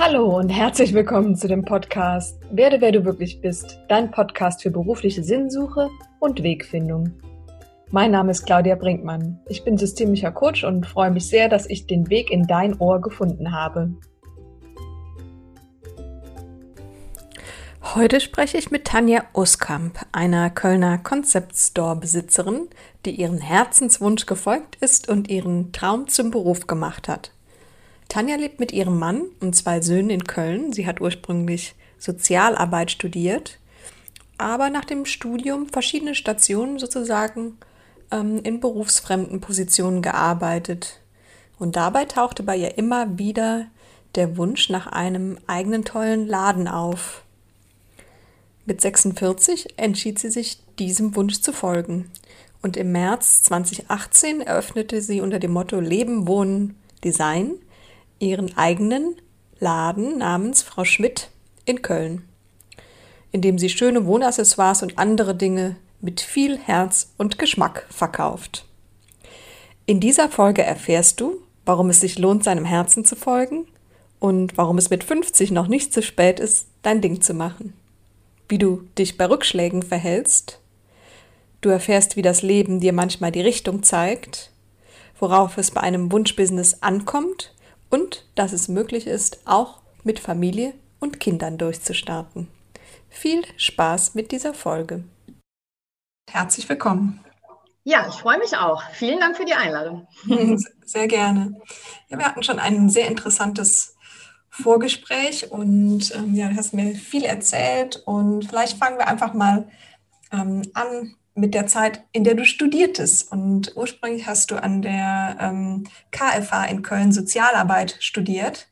Hallo und herzlich willkommen zu dem Podcast Werde, wer du wirklich bist, dein Podcast für berufliche Sinnsuche und Wegfindung. Mein Name ist Claudia Brinkmann. Ich bin systemischer Coach und freue mich sehr, dass ich den Weg in dein Ohr gefunden habe. Heute spreche ich mit Tanja Uskamp, einer Kölner Concept Store Besitzerin, die ihren Herzenswunsch gefolgt ist und ihren Traum zum Beruf gemacht hat. Tanja lebt mit ihrem Mann und zwei Söhnen in Köln. Sie hat ursprünglich Sozialarbeit studiert, aber nach dem Studium verschiedene Stationen sozusagen ähm, in berufsfremden Positionen gearbeitet. Und dabei tauchte bei ihr immer wieder der Wunsch nach einem eigenen tollen Laden auf. Mit 46 entschied sie sich, diesem Wunsch zu folgen. Und im März 2018 eröffnete sie unter dem Motto Leben, Wohnen, Design ihren eigenen Laden namens Frau Schmidt in Köln, in dem sie schöne Wohnaccessoires und andere Dinge mit viel Herz und Geschmack verkauft. In dieser Folge erfährst du, warum es sich lohnt, seinem Herzen zu folgen und warum es mit 50 noch nicht zu spät ist, dein Ding zu machen. Wie du dich bei Rückschlägen verhältst. Du erfährst, wie das Leben dir manchmal die Richtung zeigt, worauf es bei einem Wunschbusiness ankommt und dass es möglich ist, auch mit Familie und Kindern durchzustarten. Viel Spaß mit dieser Folge. Herzlich willkommen. Ja, ich freue mich auch. Vielen Dank für die Einladung. Sehr gerne. Ja, wir hatten schon ein sehr interessantes Vorgespräch und ähm, ja, du hast mir viel erzählt und vielleicht fangen wir einfach mal ähm, an mit der Zeit, in der du studiertest. Und ursprünglich hast du an der ähm, KFA in Köln Sozialarbeit studiert.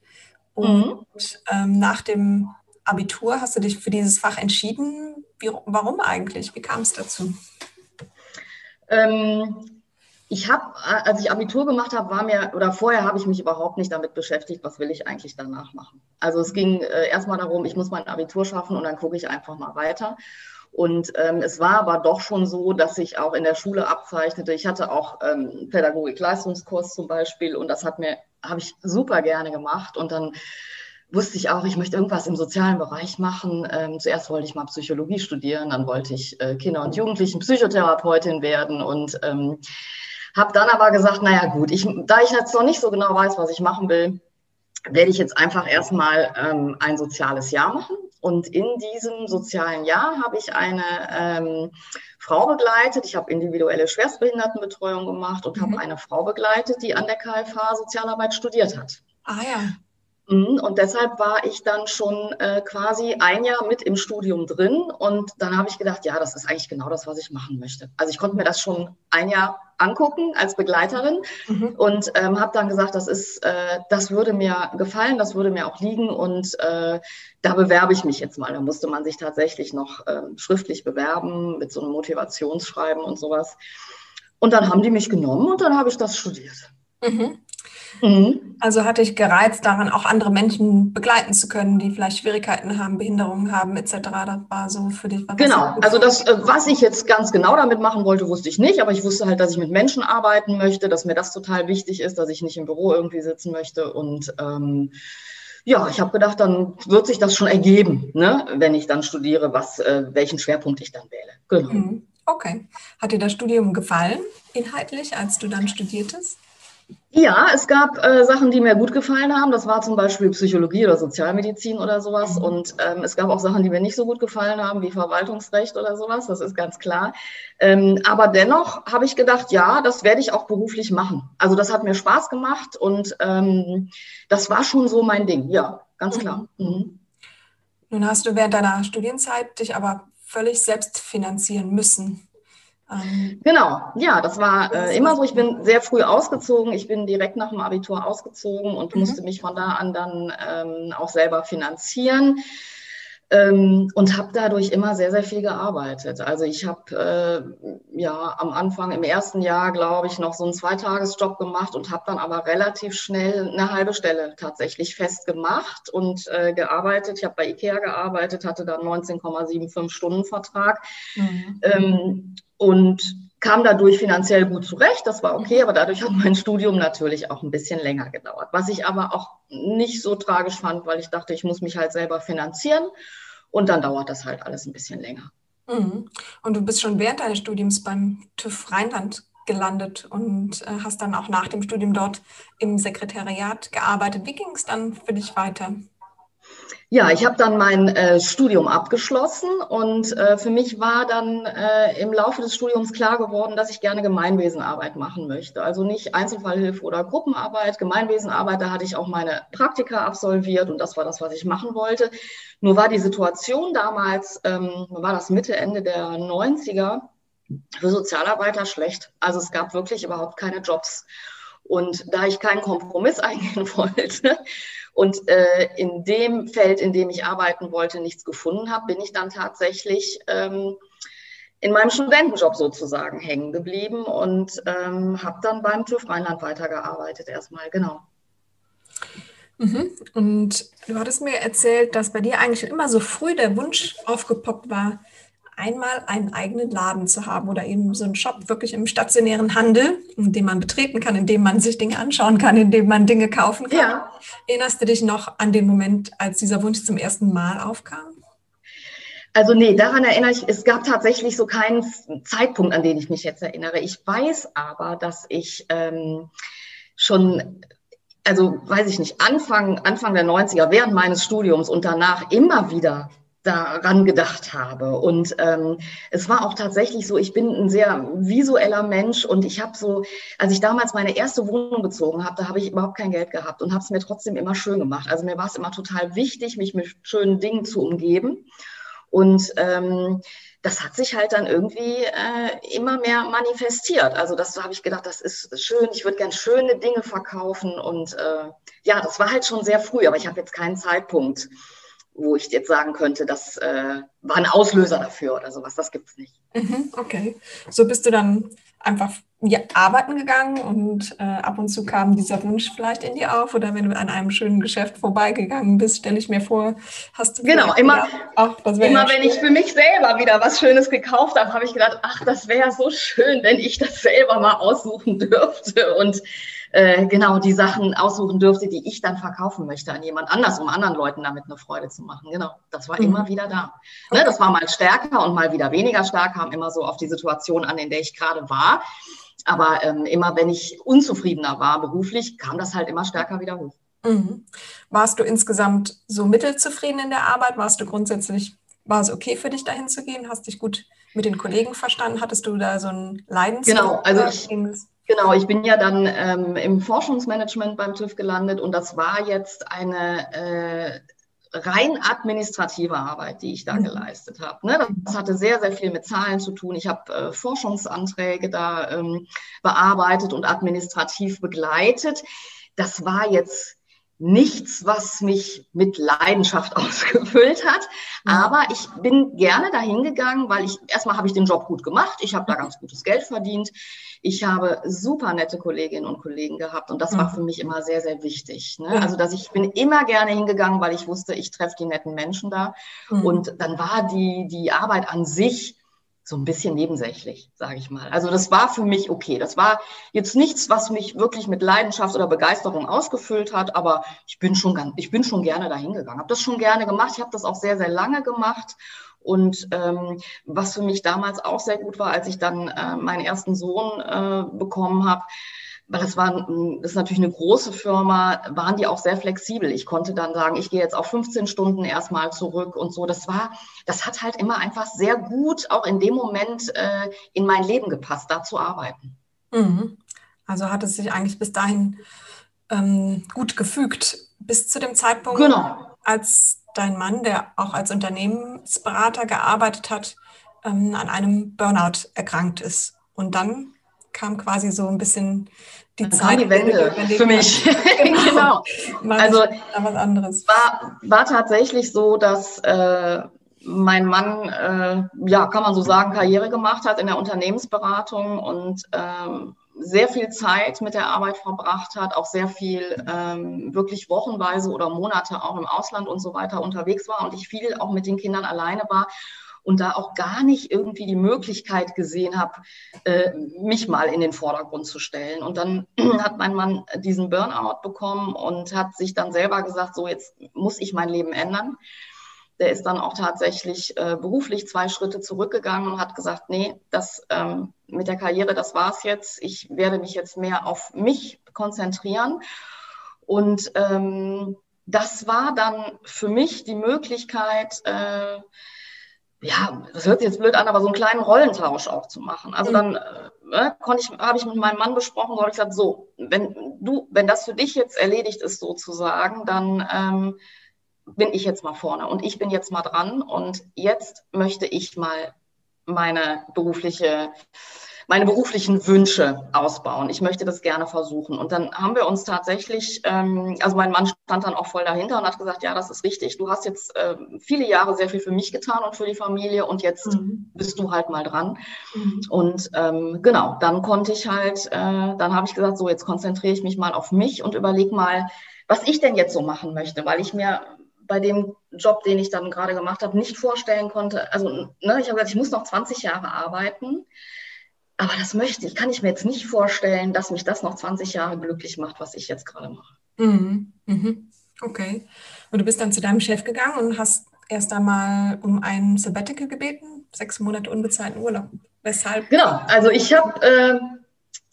Und mhm. ähm, nach dem Abitur hast du dich für dieses Fach entschieden. Wie, warum eigentlich? Wie kam es dazu? Ähm, ich habe, als ich Abitur gemacht habe, war mir, oder vorher habe ich mich überhaupt nicht damit beschäftigt, was will ich eigentlich danach machen. Also es ging äh, erstmal darum, ich muss mein Abitur schaffen und dann gucke ich einfach mal weiter. Und ähm, es war aber doch schon so, dass ich auch in der Schule abzeichnete. Ich hatte auch ähm, Pädagogik-Leistungskurs zum Beispiel und das hat mir, habe ich super gerne gemacht. Und dann wusste ich auch, ich möchte irgendwas im sozialen Bereich machen. Ähm, zuerst wollte ich mal Psychologie studieren, dann wollte ich äh, Kinder- und Jugendlichen Psychotherapeutin werden und ähm, habe dann aber gesagt, naja gut, ich, da ich jetzt noch nicht so genau weiß, was ich machen will, werde ich jetzt einfach erstmal ähm, ein soziales Jahr machen. Und in diesem sozialen Jahr habe ich eine ähm, Frau begleitet. Ich habe individuelle Schwerstbehindertenbetreuung gemacht und mhm. habe eine Frau begleitet, die an der KFH Sozialarbeit studiert hat. Ah ja. Mhm, und deshalb war ich dann schon äh, quasi ein Jahr mit im Studium drin. Und dann habe ich gedacht, ja, das ist eigentlich genau das, was ich machen möchte. Also ich konnte mir das schon ein Jahr angucken als Begleiterin mhm. und ähm, habe dann gesagt, das ist, äh, das würde mir gefallen, das würde mir auch liegen und äh, da bewerbe ich mich jetzt mal. Da musste man sich tatsächlich noch äh, schriftlich bewerben mit so einem Motivationsschreiben und sowas. Und dann haben die mich genommen und dann habe ich das studiert. Mhm. Mhm. Also hatte ich gereizt daran, auch andere Menschen begleiten zu können, die vielleicht Schwierigkeiten haben, Behinderungen haben etc. Das war so für dich. Was genau, also das, äh, was ich jetzt ganz genau damit machen wollte, wusste ich nicht, aber ich wusste halt, dass ich mit Menschen arbeiten möchte, dass mir das total wichtig ist, dass ich nicht im Büro irgendwie sitzen möchte und ähm, ja, ich habe gedacht, dann wird sich das schon ergeben, ne, wenn ich dann studiere, was, äh, welchen Schwerpunkt ich dann wähle. Genau. Mhm. Okay. Hat dir das Studium gefallen, inhaltlich, als du dann studiertest? Ja, es gab äh, Sachen, die mir gut gefallen haben. Das war zum Beispiel Psychologie oder Sozialmedizin oder sowas. Mhm. Und ähm, es gab auch Sachen, die mir nicht so gut gefallen haben, wie Verwaltungsrecht oder sowas. Das ist ganz klar. Ähm, aber dennoch habe ich gedacht, ja, das werde ich auch beruflich machen. Also das hat mir Spaß gemacht und ähm, das war schon so mein Ding. Ja, ganz klar. Mhm. mhm. Nun hast du während deiner Studienzeit dich aber völlig selbst finanzieren müssen. Ähm, genau, ja, das war äh, immer so. Ich bin sehr früh ausgezogen. Ich bin direkt nach dem Abitur ausgezogen und mhm. musste mich von da an dann ähm, auch selber finanzieren. Ähm, und habe dadurch immer sehr, sehr viel gearbeitet. Also ich habe äh, ja am Anfang im ersten Jahr, glaube ich, noch so einen Zweitagesjob gemacht und habe dann aber relativ schnell eine halbe Stelle tatsächlich festgemacht und äh, gearbeitet. Ich habe bei IKEA gearbeitet, hatte dann 19,75 Stunden Vertrag. Mhm. Ähm, und kam dadurch finanziell gut zurecht, das war okay, aber dadurch hat mein Studium natürlich auch ein bisschen länger gedauert. Was ich aber auch nicht so tragisch fand, weil ich dachte, ich muss mich halt selber finanzieren und dann dauert das halt alles ein bisschen länger. Mhm. Und du bist schon während deines Studiums beim TÜV Rheinland gelandet und äh, hast dann auch nach dem Studium dort im Sekretariat gearbeitet. Wie ging es dann für dich weiter? Ja, ich habe dann mein äh, Studium abgeschlossen und äh, für mich war dann äh, im Laufe des Studiums klar geworden, dass ich gerne Gemeinwesenarbeit machen möchte. Also nicht Einzelfallhilfe oder Gruppenarbeit, Gemeinwesenarbeit, da hatte ich auch meine Praktika absolviert und das war das, was ich machen wollte. Nur war die Situation damals, ähm, war das Mitte, Ende der 90er, für Sozialarbeiter schlecht. Also es gab wirklich überhaupt keine Jobs. Und da ich keinen Kompromiss eingehen wollte, und äh, in dem Feld, in dem ich arbeiten wollte, nichts gefunden habe, bin ich dann tatsächlich ähm, in meinem Studentenjob sozusagen hängen geblieben und ähm, habe dann beim TÜV Rheinland weitergearbeitet erstmal, genau. Mhm. Und du hattest mir erzählt, dass bei dir eigentlich immer so früh der Wunsch aufgepoppt war, einmal einen eigenen Laden zu haben oder eben so einen Shop wirklich im stationären Handel, in dem man betreten kann, in dem man sich Dinge anschauen kann, in dem man Dinge kaufen kann. Ja. Erinnerst du dich noch an den Moment, als dieser Wunsch zum ersten Mal aufkam? Also nee, daran erinnere ich, es gab tatsächlich so keinen Zeitpunkt, an den ich mich jetzt erinnere. Ich weiß aber, dass ich ähm, schon also weiß ich nicht, Anfang, Anfang der 90er, während meines Studiums und danach immer wieder daran gedacht habe. Und ähm, es war auch tatsächlich so, ich bin ein sehr visueller Mensch und ich habe so, als ich damals meine erste Wohnung bezogen habe, da habe ich überhaupt kein Geld gehabt und habe es mir trotzdem immer schön gemacht. Also mir war es immer total wichtig, mich mit schönen Dingen zu umgeben. Und ähm, das hat sich halt dann irgendwie äh, immer mehr manifestiert. Also das habe ich gedacht, das ist schön, ich würde gern schöne Dinge verkaufen. Und äh, ja, das war halt schon sehr früh, aber ich habe jetzt keinen Zeitpunkt wo ich jetzt sagen könnte, das äh, war ein Auslöser dafür oder sowas. Das gibt es nicht. Mhm, okay. So bist du dann einfach ja, arbeiten gegangen und äh, ab und zu kam dieser Wunsch vielleicht in dir auf oder wenn du an einem schönen Geschäft vorbeigegangen bist, stelle ich mir vor, hast du genau immer auch, immer wenn ich für mich selber wieder was Schönes gekauft habe, habe ich gedacht, ach, das wäre so schön, wenn ich das selber mal aussuchen dürfte und äh, genau die Sachen aussuchen dürfte, die ich dann verkaufen möchte an jemand anders, um anderen Leuten damit eine Freude zu machen. Genau, das war mhm. immer wieder da. Ne, das war mal stärker und mal wieder weniger stark, kam immer so auf die Situation an, in der ich gerade war. Aber ähm, immer wenn ich unzufriedener war beruflich, kam das halt immer stärker wieder hoch. Mhm. Warst du insgesamt so mittelzufrieden in der Arbeit? Warst du grundsätzlich, war es okay für dich dahin zu gehen? Hast dich gut mit den Kollegen verstanden? Hattest du da so ein Leidens? Genau, also ich, Genau, ich bin ja dann ähm, im Forschungsmanagement beim TÜV gelandet und das war jetzt eine äh, rein administrative Arbeit, die ich da mhm. geleistet habe. Ne? Das hatte sehr, sehr viel mit Zahlen zu tun. Ich habe äh, Forschungsanträge da ähm, bearbeitet und administrativ begleitet. Das war jetzt nichts, was mich mit Leidenschaft ausgefüllt hat. Aber ich bin gerne dahin gegangen, weil ich erstmal habe ich den Job gut gemacht. Ich habe da ganz gutes Geld verdient. Ich habe super nette Kolleginnen und Kollegen gehabt und das war für mich immer sehr, sehr wichtig. Ne? Also, dass ich bin immer gerne hingegangen, weil ich wusste, ich treffe die netten Menschen da. Mhm. Und dann war die, die Arbeit an sich so ein bisschen nebensächlich, sage ich mal. Also das war für mich okay. Das war jetzt nichts, was mich wirklich mit Leidenschaft oder Begeisterung ausgefüllt hat, aber ich bin schon ich bin schon gerne dahin gegangen. Habe das schon gerne gemacht. Ich habe das auch sehr, sehr lange gemacht. Und ähm, was für mich damals auch sehr gut war, als ich dann äh, meinen ersten Sohn äh, bekommen habe, weil das war das ist natürlich eine große Firma, waren die auch sehr flexibel. Ich konnte dann sagen, ich gehe jetzt auf 15 Stunden erstmal zurück und so. Das war, das hat halt immer einfach sehr gut auch in dem Moment äh, in mein Leben gepasst, da zu arbeiten. Mhm. Also hat es sich eigentlich bis dahin ähm, gut gefügt, bis zu dem Zeitpunkt, genau. als dein Mann, der auch als Unternehmensberater gearbeitet hat, ähm, an einem Burnout erkrankt ist. Und dann kam quasi so ein bisschen die das Zeit. Die Wende für mich. genau. genau. Also was anderes. War, war tatsächlich so, dass äh, mein Mann, äh, ja, kann man so sagen, Karriere gemacht hat in der Unternehmensberatung und ähm, sehr viel Zeit mit der Arbeit verbracht hat, auch sehr viel ähm, wirklich wochenweise oder Monate auch im Ausland und so weiter unterwegs war und ich viel auch mit den Kindern alleine war und da auch gar nicht irgendwie die Möglichkeit gesehen habe, äh, mich mal in den Vordergrund zu stellen. Und dann hat mein Mann diesen Burnout bekommen und hat sich dann selber gesagt, so jetzt muss ich mein Leben ändern. Der ist dann auch tatsächlich äh, beruflich zwei Schritte zurückgegangen und hat gesagt, nee, das ähm, mit der Karriere, das war's jetzt. Ich werde mich jetzt mehr auf mich konzentrieren. Und ähm, das war dann für mich die Möglichkeit, äh, ja, das hört sich jetzt blöd an, aber so einen kleinen Rollentausch auch zu machen. Also dann äh, konnte ich, habe ich mit meinem Mann besprochen, habe ich gesagt, so, wenn du, wenn das für dich jetzt erledigt ist sozusagen, dann ähm, bin ich jetzt mal vorne und ich bin jetzt mal dran und jetzt möchte ich mal meine berufliche meine beruflichen Wünsche ausbauen. Ich möchte das gerne versuchen. Und dann haben wir uns tatsächlich, ähm, also mein Mann stand dann auch voll dahinter und hat gesagt, ja, das ist richtig. Du hast jetzt äh, viele Jahre sehr viel für mich getan und für die Familie und jetzt mhm. bist du halt mal dran. Mhm. Und ähm, genau, dann konnte ich halt, äh, dann habe ich gesagt, so jetzt konzentriere ich mich mal auf mich und überlege mal, was ich denn jetzt so machen möchte, weil ich mir bei dem Job, den ich dann gerade gemacht habe, nicht vorstellen konnte. Also, ne, ich habe gesagt, ich muss noch 20 Jahre arbeiten. Aber das möchte ich, kann ich mir jetzt nicht vorstellen, dass mich das noch 20 Jahre glücklich macht, was ich jetzt gerade mache. Mhm. Mhm. Okay. Und du bist dann zu deinem Chef gegangen und hast erst einmal um ein Sabbatical gebeten, sechs Monate unbezahlten Urlaub. Weshalb? Genau, also ich habe äh,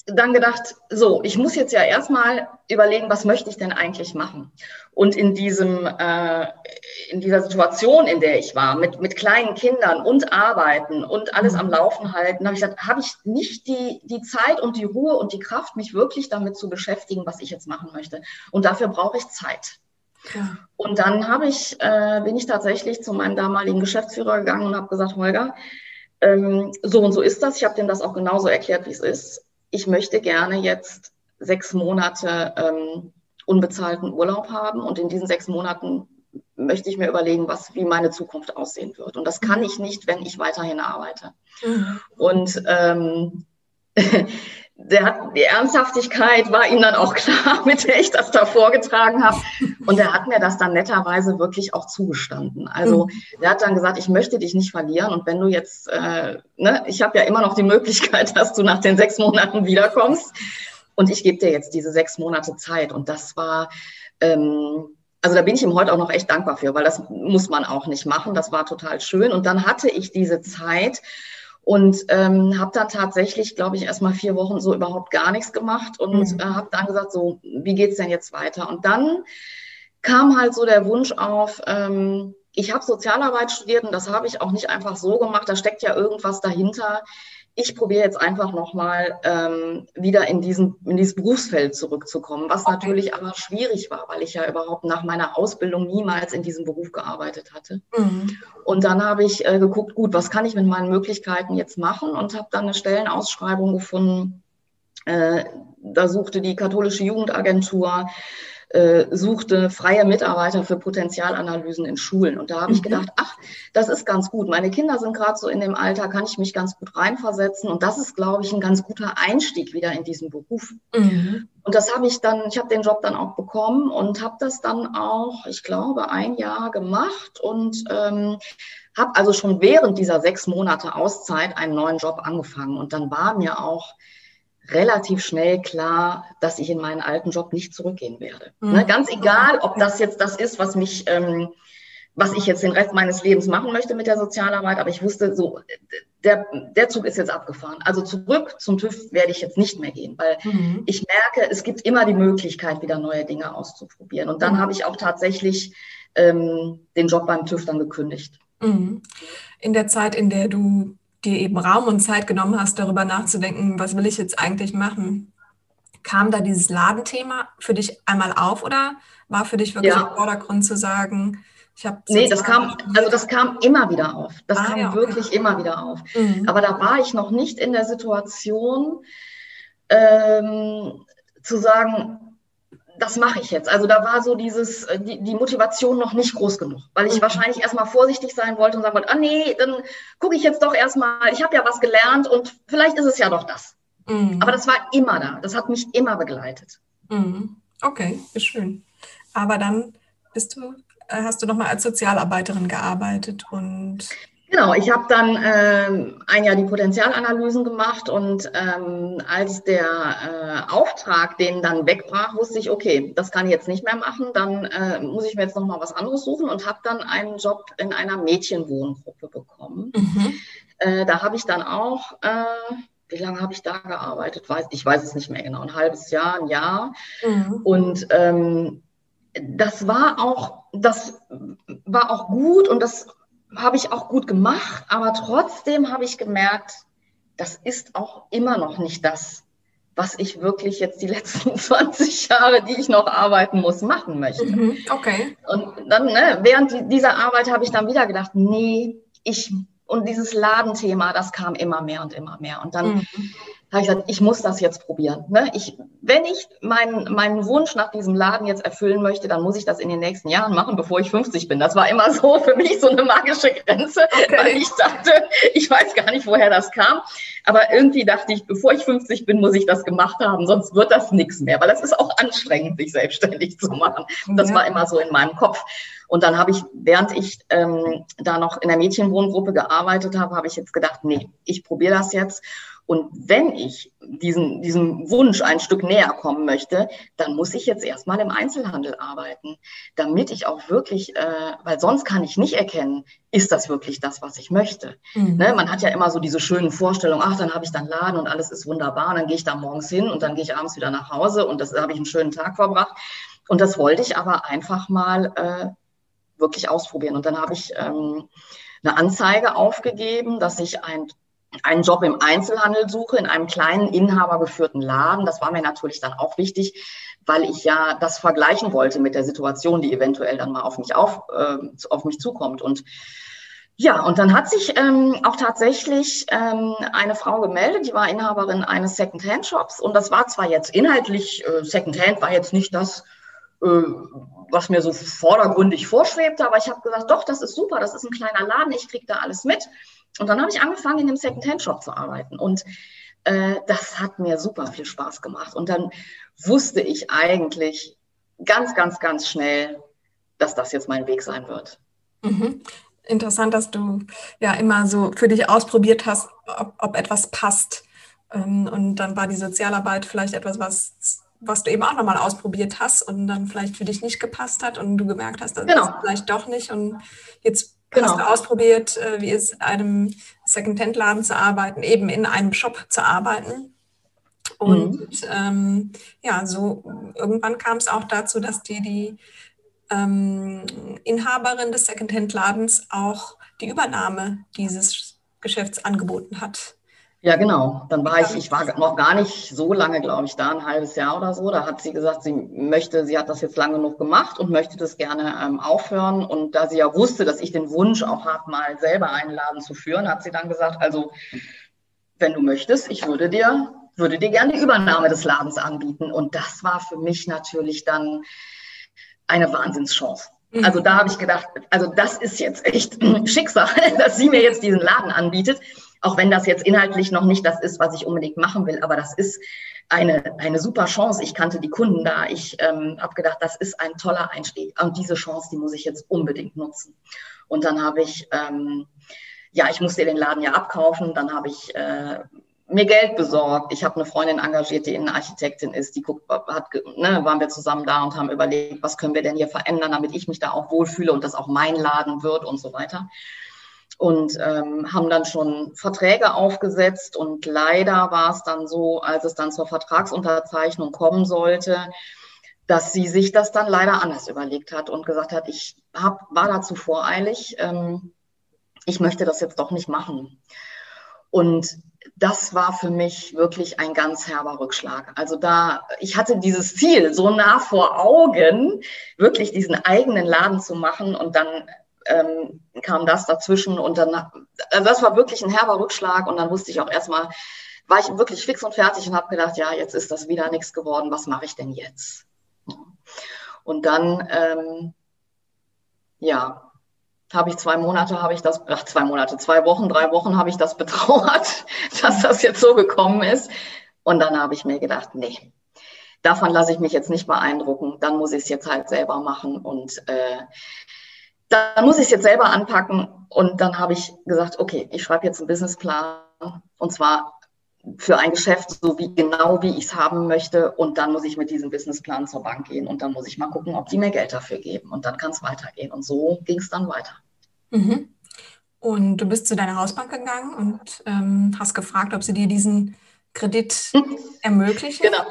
dann gedacht, so, ich muss jetzt ja erstmal überlegen, was möchte ich denn eigentlich machen? Und in diesem, äh, in dieser Situation, in der ich war, mit, mit kleinen Kindern und Arbeiten und alles am Laufen halten, habe ich gesagt, habe ich nicht die, die Zeit und die Ruhe und die Kraft, mich wirklich damit zu beschäftigen, was ich jetzt machen möchte. Und dafür brauche ich Zeit. Ja. Und dann habe ich, äh, bin ich tatsächlich zu meinem damaligen Geschäftsführer gegangen und habe gesagt, Holger, ähm, so und so ist das. Ich habe dem das auch genauso erklärt, wie es ist ich möchte gerne jetzt sechs Monate ähm, unbezahlten Urlaub haben und in diesen sechs Monaten möchte ich mir überlegen, was, wie meine Zukunft aussehen wird. Und das kann ich nicht, wenn ich weiterhin arbeite. Mhm. Und ähm, der hat, die Ernsthaftigkeit war ihm dann auch klar, mit der ich das da vorgetragen habe. Und er hat mir das dann netterweise wirklich auch zugestanden. Also er hat dann gesagt, ich möchte dich nicht verlieren. Und wenn du jetzt, äh, ne, ich habe ja immer noch die Möglichkeit, dass du nach den sechs Monaten wiederkommst. Und ich gebe dir jetzt diese sechs Monate Zeit. Und das war, ähm, also da bin ich ihm heute auch noch echt dankbar für, weil das muss man auch nicht machen. Das war total schön. Und dann hatte ich diese Zeit, und ähm, habe dann tatsächlich, glaube ich, erst mal vier Wochen so überhaupt gar nichts gemacht und mhm. äh, habe dann gesagt, so, wie geht's denn jetzt weiter? Und dann kam halt so der Wunsch auf, ähm, ich habe Sozialarbeit studiert und das habe ich auch nicht einfach so gemacht, da steckt ja irgendwas dahinter ich probiere jetzt einfach nochmal ähm, wieder in, diesen, in dieses Berufsfeld zurückzukommen, was natürlich aber schwierig war, weil ich ja überhaupt nach meiner Ausbildung niemals in diesem Beruf gearbeitet hatte. Mhm. Und dann habe ich äh, geguckt, gut, was kann ich mit meinen Möglichkeiten jetzt machen und habe dann eine Stellenausschreibung gefunden. Äh, da suchte die katholische Jugendagentur äh, suchte freie Mitarbeiter für Potenzialanalysen in Schulen. Und da habe ich mhm. gedacht, ach, das ist ganz gut. Meine Kinder sind gerade so in dem Alter, kann ich mich ganz gut reinversetzen. Und das ist, glaube ich, ein ganz guter Einstieg wieder in diesen Beruf. Mhm. Und das habe ich dann, ich habe den Job dann auch bekommen und habe das dann auch, ich glaube, ein Jahr gemacht und ähm, habe also schon während dieser sechs Monate Auszeit einen neuen Job angefangen. Und dann war mir auch relativ schnell klar, dass ich in meinen alten Job nicht zurückgehen werde. Mhm. Ne, ganz egal, ob das jetzt das ist, was mich, ähm, was ich jetzt den Rest meines Lebens machen möchte mit der Sozialarbeit, aber ich wusste so, der, der Zug ist jetzt abgefahren. Also zurück zum TÜV werde ich jetzt nicht mehr gehen, weil mhm. ich merke, es gibt immer die Möglichkeit, wieder neue Dinge auszuprobieren. Und dann mhm. habe ich auch tatsächlich ähm, den Job beim TÜV dann gekündigt. Mhm. In der Zeit, in der du dir eben Raum und Zeit genommen hast, darüber nachzudenken, was will ich jetzt eigentlich machen. Kam da dieses Ladenthema für dich einmal auf oder war für dich wirklich ja. im Vordergrund zu sagen, ich habe. Nee, das kam, also das kam immer wieder auf. Das ah, kam ja, okay. wirklich immer wieder auf. Mhm. Aber da war ich noch nicht in der Situation, ähm, zu sagen, das mache ich jetzt. Also da war so dieses, äh, die, die Motivation noch nicht groß genug, weil ich mhm. wahrscheinlich erstmal vorsichtig sein wollte und sagen wollte, ah nee, dann gucke ich jetzt doch erstmal, ich habe ja was gelernt und vielleicht ist es ja doch das. Mhm. Aber das war immer da, das hat mich immer begleitet. Mhm. Okay, ist schön. Aber dann bist du, äh, hast du nochmal als Sozialarbeiterin gearbeitet und Genau, ich habe dann ähm, ein Jahr die Potenzialanalysen gemacht und ähm, als der äh, Auftrag den dann wegbrach, wusste ich, okay, das kann ich jetzt nicht mehr machen, dann äh, muss ich mir jetzt nochmal was anderes suchen und habe dann einen Job in einer Mädchenwohngruppe bekommen. Mhm. Äh, da habe ich dann auch, äh, wie lange habe ich da gearbeitet? Weiß, ich weiß es nicht mehr genau, ein halbes Jahr, ein Jahr. Mhm. Und ähm, das war auch, das war auch gut und das habe ich auch gut gemacht, aber trotzdem habe ich gemerkt, das ist auch immer noch nicht das, was ich wirklich jetzt die letzten 20 Jahre, die ich noch arbeiten muss, machen möchte. Mhm, okay. Und dann, ne, während dieser Arbeit habe ich dann wieder gedacht, nee, ich, und dieses Ladenthema, das kam immer mehr und immer mehr. Und dann mhm habe ich gesagt, ich muss das jetzt probieren. Ne? Ich, wenn ich meinen, meinen Wunsch nach diesem Laden jetzt erfüllen möchte, dann muss ich das in den nächsten Jahren machen, bevor ich 50 bin. Das war immer so für mich so eine magische Grenze, okay. weil ich dachte, ich weiß gar nicht, woher das kam. Aber irgendwie dachte ich, bevor ich 50 bin, muss ich das gemacht haben, sonst wird das nichts mehr, weil das ist auch anstrengend, sich selbstständig zu machen. Das ja. war immer so in meinem Kopf. Und dann habe ich, während ich ähm, da noch in der Mädchenwohngruppe gearbeitet habe, habe ich jetzt gedacht, nee, ich probiere das jetzt. Und wenn ich diesen, diesem Wunsch ein Stück näher kommen möchte, dann muss ich jetzt erstmal im Einzelhandel arbeiten, damit ich auch wirklich, äh, weil sonst kann ich nicht erkennen, ist das wirklich das, was ich möchte. Mhm. Ne? Man hat ja immer so diese schönen Vorstellungen, ach, dann habe ich dann Laden und alles ist wunderbar, und dann gehe ich da morgens hin und dann gehe ich abends wieder nach Hause und das habe ich einen schönen Tag verbracht. Und das wollte ich aber einfach mal äh, wirklich ausprobieren. Und dann habe ich ähm, eine Anzeige aufgegeben, dass ich ein einen Job im Einzelhandel suche, in einem kleinen inhabergeführten Laden. Das war mir natürlich dann auch wichtig, weil ich ja das vergleichen wollte mit der Situation, die eventuell dann mal auf mich, auf, äh, auf mich zukommt. Und ja, und dann hat sich ähm, auch tatsächlich ähm, eine Frau gemeldet, die war Inhaberin eines Second-Hand-Shops. Und das war zwar jetzt inhaltlich, äh, Second-Hand war jetzt nicht das, äh, was mir so vordergründig vorschwebte, aber ich habe gesagt, doch, das ist super, das ist ein kleiner Laden, ich kriege da alles mit. Und dann habe ich angefangen, in dem Second-Hand-Shop zu arbeiten. Und äh, das hat mir super viel Spaß gemacht. Und dann wusste ich eigentlich ganz, ganz, ganz schnell, dass das jetzt mein Weg sein wird. Mhm. Interessant, dass du ja immer so für dich ausprobiert hast, ob, ob etwas passt. Ähm, und dann war die Sozialarbeit vielleicht etwas, was, was du eben auch nochmal ausprobiert hast und dann vielleicht für dich nicht gepasst hat und du gemerkt hast, das genau. ist vielleicht doch nicht. Und jetzt Genau. Hast du ausprobiert, äh, wie es in einem Second-Hand-Laden zu arbeiten, eben in einem Shop zu arbeiten? Und mhm. ähm, ja, so irgendwann kam es auch dazu, dass dir die ähm, Inhaberin des Second-Hand-Ladens auch die Übernahme dieses Geschäfts angeboten hat. Ja, genau. Dann war ich, ich war noch gar nicht so lange, glaube ich, da, ein halbes Jahr oder so. Da hat sie gesagt, sie möchte, sie hat das jetzt lange genug gemacht und möchte das gerne ähm, aufhören. Und da sie ja wusste, dass ich den Wunsch auch habe, mal selber einen Laden zu führen, hat sie dann gesagt, also wenn du möchtest, ich würde dir, würde dir gerne die Übernahme des Ladens anbieten. Und das war für mich natürlich dann eine Wahnsinnschance. Mhm. Also da habe ich gedacht, also das ist jetzt echt Schicksal, dass sie mir jetzt diesen Laden anbietet auch wenn das jetzt inhaltlich noch nicht das ist, was ich unbedingt machen will, aber das ist eine, eine super Chance. Ich kannte die Kunden da. Ich ähm, habe gedacht, das ist ein toller Einstieg. Und diese Chance, die muss ich jetzt unbedingt nutzen. Und dann habe ich, ähm, ja, ich musste den Laden ja abkaufen. Dann habe ich äh, mir Geld besorgt. Ich habe eine Freundin engagiert, die Innenarchitektin ist. Die guckt, hat, ne, waren wir zusammen da und haben überlegt, was können wir denn hier verändern, damit ich mich da auch wohlfühle und das auch mein Laden wird und so weiter und ähm, haben dann schon Verträge aufgesetzt. Und leider war es dann so, als es dann zur Vertragsunterzeichnung kommen sollte, dass sie sich das dann leider anders überlegt hat und gesagt hat, ich hab, war dazu voreilig, ähm, ich möchte das jetzt doch nicht machen. Und das war für mich wirklich ein ganz herber Rückschlag. Also da, ich hatte dieses Ziel so nah vor Augen, wirklich diesen eigenen Laden zu machen und dann ähm, kam das dazwischen und dann, also das war wirklich ein herber Rückschlag und dann wusste ich auch erstmal, war ich wirklich fix und fertig und habe gedacht, ja, jetzt ist das wieder nichts geworden, was mache ich denn jetzt? Und dann, ähm, ja, habe ich zwei Monate, habe ich das, ach, zwei Monate, zwei Wochen, drei Wochen habe ich das betrauert, dass das jetzt so gekommen ist. Und dann habe ich mir gedacht, nee, davon lasse ich mich jetzt nicht beeindrucken, dann muss ich es jetzt halt selber machen und äh, dann muss ich es jetzt selber anpacken. Und dann habe ich gesagt, okay, ich schreibe jetzt einen Businessplan und zwar für ein Geschäft, so wie genau wie ich es haben möchte. Und dann muss ich mit diesem Businessplan zur Bank gehen und dann muss ich mal gucken, ob die mir Geld dafür geben. Und dann kann es weitergehen. Und so ging es dann weiter. Mhm. Und du bist zu deiner Hausbank gegangen und ähm, hast gefragt, ob sie dir diesen Kredit ermöglichen. Genau.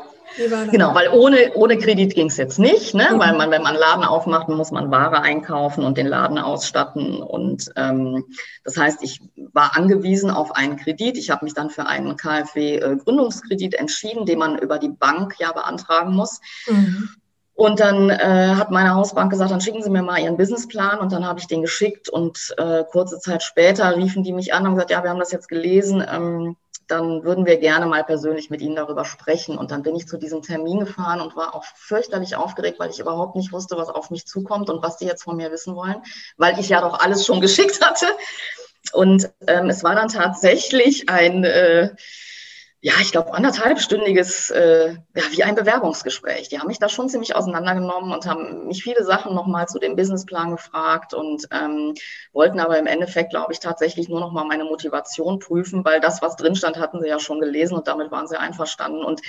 Genau, weil ohne, ohne Kredit ging es jetzt nicht, ne? Mhm. weil man, wenn man einen Laden aufmacht, muss man Ware einkaufen und den Laden ausstatten. Und ähm, das heißt, ich war angewiesen auf einen Kredit. Ich habe mich dann für einen KfW-Gründungskredit entschieden, den man über die Bank ja beantragen muss. Mhm. Und dann äh, hat meine Hausbank gesagt, dann schicken Sie mir mal Ihren Businessplan. Und dann habe ich den geschickt. Und äh, kurze Zeit später riefen die mich an und gesagt, ja, wir haben das jetzt gelesen. Ähm, dann würden wir gerne mal persönlich mit Ihnen darüber sprechen. Und dann bin ich zu diesem Termin gefahren und war auch fürchterlich aufgeregt, weil ich überhaupt nicht wusste, was auf mich zukommt und was die jetzt von mir wissen wollen, weil ich ja doch alles schon geschickt hatte. Und ähm, es war dann tatsächlich ein äh, ja, ich glaube, anderthalbstündiges, äh, ja, wie ein Bewerbungsgespräch. Die haben mich da schon ziemlich auseinandergenommen und haben mich viele Sachen nochmal zu dem Businessplan gefragt und ähm, wollten aber im Endeffekt, glaube ich, tatsächlich nur nochmal meine Motivation prüfen, weil das, was drin stand, hatten sie ja schon gelesen und damit waren sie einverstanden. Und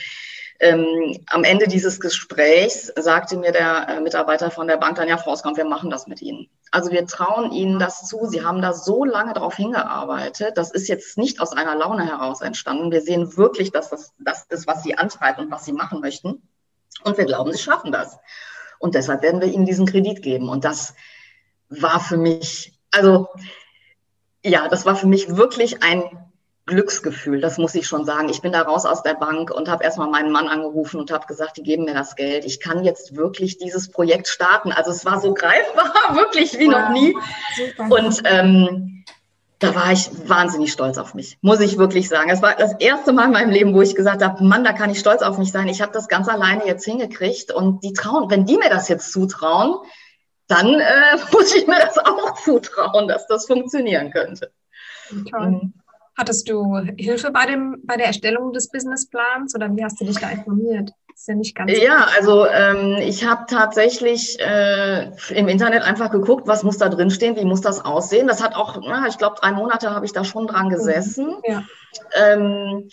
ähm, am Ende dieses Gesprächs sagte mir der äh, Mitarbeiter von der Bank dann, ja, Frau Oskamp, wir machen das mit Ihnen. Also wir trauen Ihnen das zu. Sie haben da so lange darauf hingearbeitet. Das ist jetzt nicht aus einer Laune heraus entstanden. Wir sehen wirklich, dass das das ist, was Sie antreibt und was Sie machen möchten. Und wir glauben, Sie schaffen das. Und deshalb werden wir Ihnen diesen Kredit geben. Und das war für mich, also ja, das war für mich wirklich ein Glücksgefühl, das muss ich schon sagen. Ich bin da raus aus der Bank und habe erstmal meinen Mann angerufen und habe gesagt, die geben mir das Geld. Ich kann jetzt wirklich dieses Projekt starten. Also es war so greifbar, wirklich wie noch nie. Und ähm, da war ich wahnsinnig stolz auf mich, muss ich wirklich sagen. Es war das erste Mal in meinem Leben, wo ich gesagt habe, Mann, da kann ich stolz auf mich sein. Ich habe das ganz alleine jetzt hingekriegt und die trauen, wenn die mir das jetzt zutrauen, dann äh, muss ich mir das auch zutrauen, dass das funktionieren könnte. Toll. Mhm. Hattest du Hilfe bei, dem, bei der Erstellung des Businessplans oder wie hast du dich da informiert? ist ja nicht ganz. Ja, also ähm, ich habe tatsächlich äh, im Internet einfach geguckt, was muss da drin stehen, wie muss das aussehen. Das hat auch, na, ich glaube, drei Monate habe ich da schon dran mhm. gesessen. Ja. Ähm,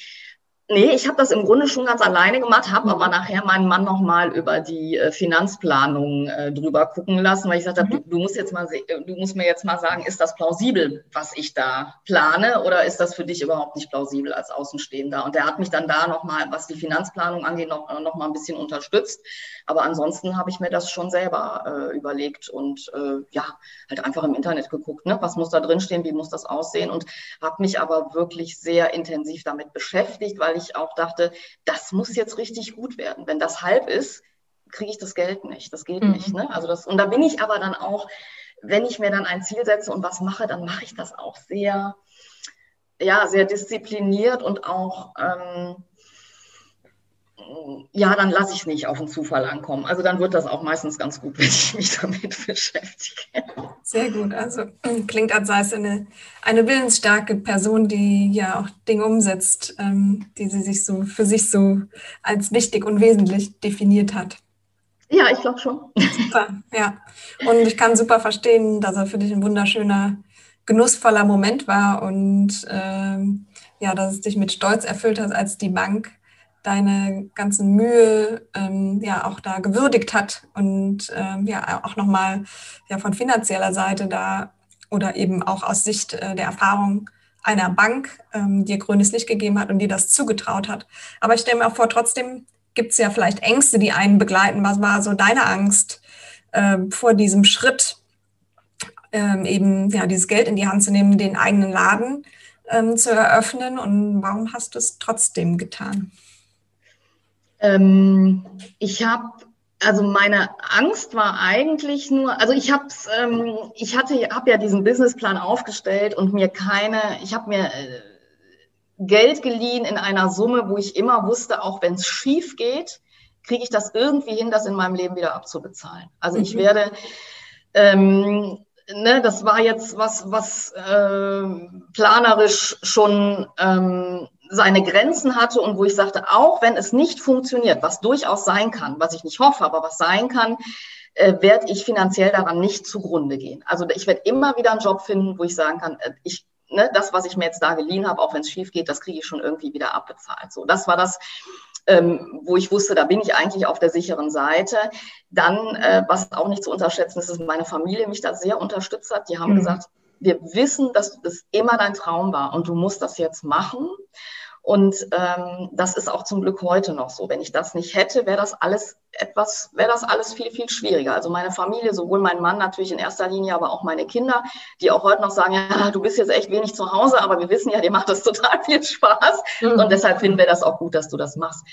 Nee, ich habe das im Grunde schon ganz alleine gemacht, habe mhm. aber nachher meinen Mann nochmal über die äh, Finanzplanung äh, drüber gucken lassen, weil ich gesagt habe, mhm. du, du, musst jetzt mal, du musst mir jetzt mal sagen, ist das plausibel, was ich da plane, oder ist das für dich überhaupt nicht plausibel als Außenstehender? Und der hat mich dann da nochmal, was die Finanzplanung angeht, noch, noch mal ein bisschen unterstützt. Aber ansonsten habe ich mir das schon selber äh, überlegt und äh, ja, halt einfach im Internet geguckt, ne? was muss da drin stehen, wie muss das aussehen und habe mich aber wirklich sehr intensiv damit beschäftigt, weil ich auch dachte, das muss jetzt richtig gut werden. Wenn das halb ist, kriege ich das Geld nicht. Das geht mhm. nicht. Ne? Also das, und da bin ich aber dann auch, wenn ich mir dann ein Ziel setze und was mache, dann mache ich das auch sehr, ja, sehr diszipliniert und auch ähm, ja, dann lasse ich es nicht auf den Zufall ankommen. Also dann wird das auch meistens ganz gut, wenn ich mich damit beschäftige. Sehr gut. Also klingt, als sei es eine, eine willensstarke Person, die ja auch Dinge umsetzt, ähm, die sie sich so für sich so als wichtig und wesentlich definiert hat. Ja, ich glaube schon. Super, ja. Und ich kann super verstehen, dass er für dich ein wunderschöner, genussvoller Moment war und ähm, ja, dass es dich mit Stolz erfüllt hat, als die Bank deine ganzen Mühe ähm, ja auch da gewürdigt hat und ähm, ja auch nochmal ja von finanzieller Seite da oder eben auch aus Sicht äh, der Erfahrung einer Bank ähm, dir grünes Licht gegeben hat und dir das zugetraut hat. Aber ich stelle mir auch vor, trotzdem gibt es ja vielleicht Ängste, die einen begleiten. Was war so deine Angst äh, vor diesem Schritt, ähm, eben ja dieses Geld in die Hand zu nehmen, den eigenen Laden ähm, zu eröffnen und warum hast du es trotzdem getan? Ähm, ich habe, also meine Angst war eigentlich nur, also ich habe, ähm, ich hatte, habe ja diesen Businessplan aufgestellt und mir keine, ich habe mir äh, Geld geliehen in einer Summe, wo ich immer wusste, auch wenn es schief geht, kriege ich das irgendwie hin, das in meinem Leben wieder abzubezahlen. Also mhm. ich werde ähm, Ne, das war jetzt was, was äh, planerisch schon ähm, seine Grenzen hatte und wo ich sagte, auch wenn es nicht funktioniert, was durchaus sein kann, was ich nicht hoffe, aber was sein kann, äh, werde ich finanziell daran nicht zugrunde gehen. Also ich werde immer wieder einen Job finden, wo ich sagen kann, äh, ich, ne, das, was ich mir jetzt da geliehen habe, auch wenn es schief geht, das kriege ich schon irgendwie wieder abbezahlt. So, das war das, ähm, wo ich wusste, da bin ich eigentlich auf der sicheren Seite. Dann, äh, was auch nicht zu unterschätzen ist, ist, meine Familie mich da sehr unterstützt hat. Die haben mhm. gesagt, wir wissen, dass das immer dein Traum war und du musst das jetzt machen. Und ähm, das ist auch zum Glück heute noch so. Wenn ich das nicht hätte, wäre das alles etwas, wäre das alles viel, viel schwieriger. Also meine Familie, sowohl mein Mann natürlich in erster Linie, aber auch meine Kinder, die auch heute noch sagen, ja, du bist jetzt echt wenig zu Hause, aber wir wissen ja, dir macht das total viel Spaß. Mhm. Und deshalb finden wir das auch gut, dass du das machst.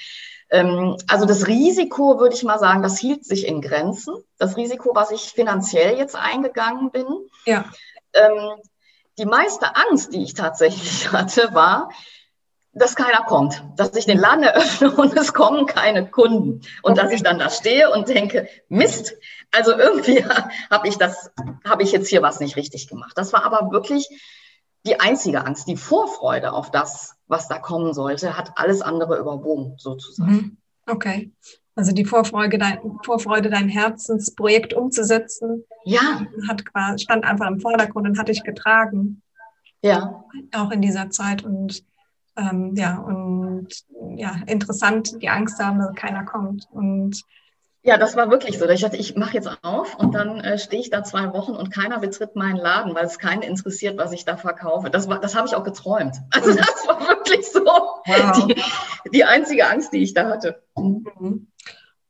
Ähm, also das Risiko, würde ich mal sagen, das hielt sich in Grenzen. Das Risiko, was ich finanziell jetzt eingegangen bin. Ja. Ähm, die meiste Angst, die ich tatsächlich hatte, war, dass keiner kommt, dass ich den Laden eröffne und es kommen keine Kunden und okay. dass ich dann da stehe und denke, Mist, also irgendwie habe ich das, habe ich jetzt hier was nicht richtig gemacht. Das war aber wirklich die einzige Angst, die Vorfreude auf das, was da kommen sollte, hat alles andere überwogen, sozusagen. Mhm. Okay. Also die Vorfreude, dein, Vorfreude, dein Herzensprojekt umzusetzen, ja. hat, stand einfach im Vordergrund und hat dich getragen. Ja. Auch in dieser Zeit. Und ähm, ja, und ja, interessant, die Angst haben, dass keiner kommt. Und ja, das war wirklich so. Ich dachte, ich mache jetzt auf und dann äh, stehe ich da zwei Wochen und keiner betritt meinen Laden, weil es keinen interessiert, was ich da verkaufe. Das, war, das habe ich auch geträumt. Also das war wirklich so wow. die, die, einzige Angst, die ich da hatte. Mhm.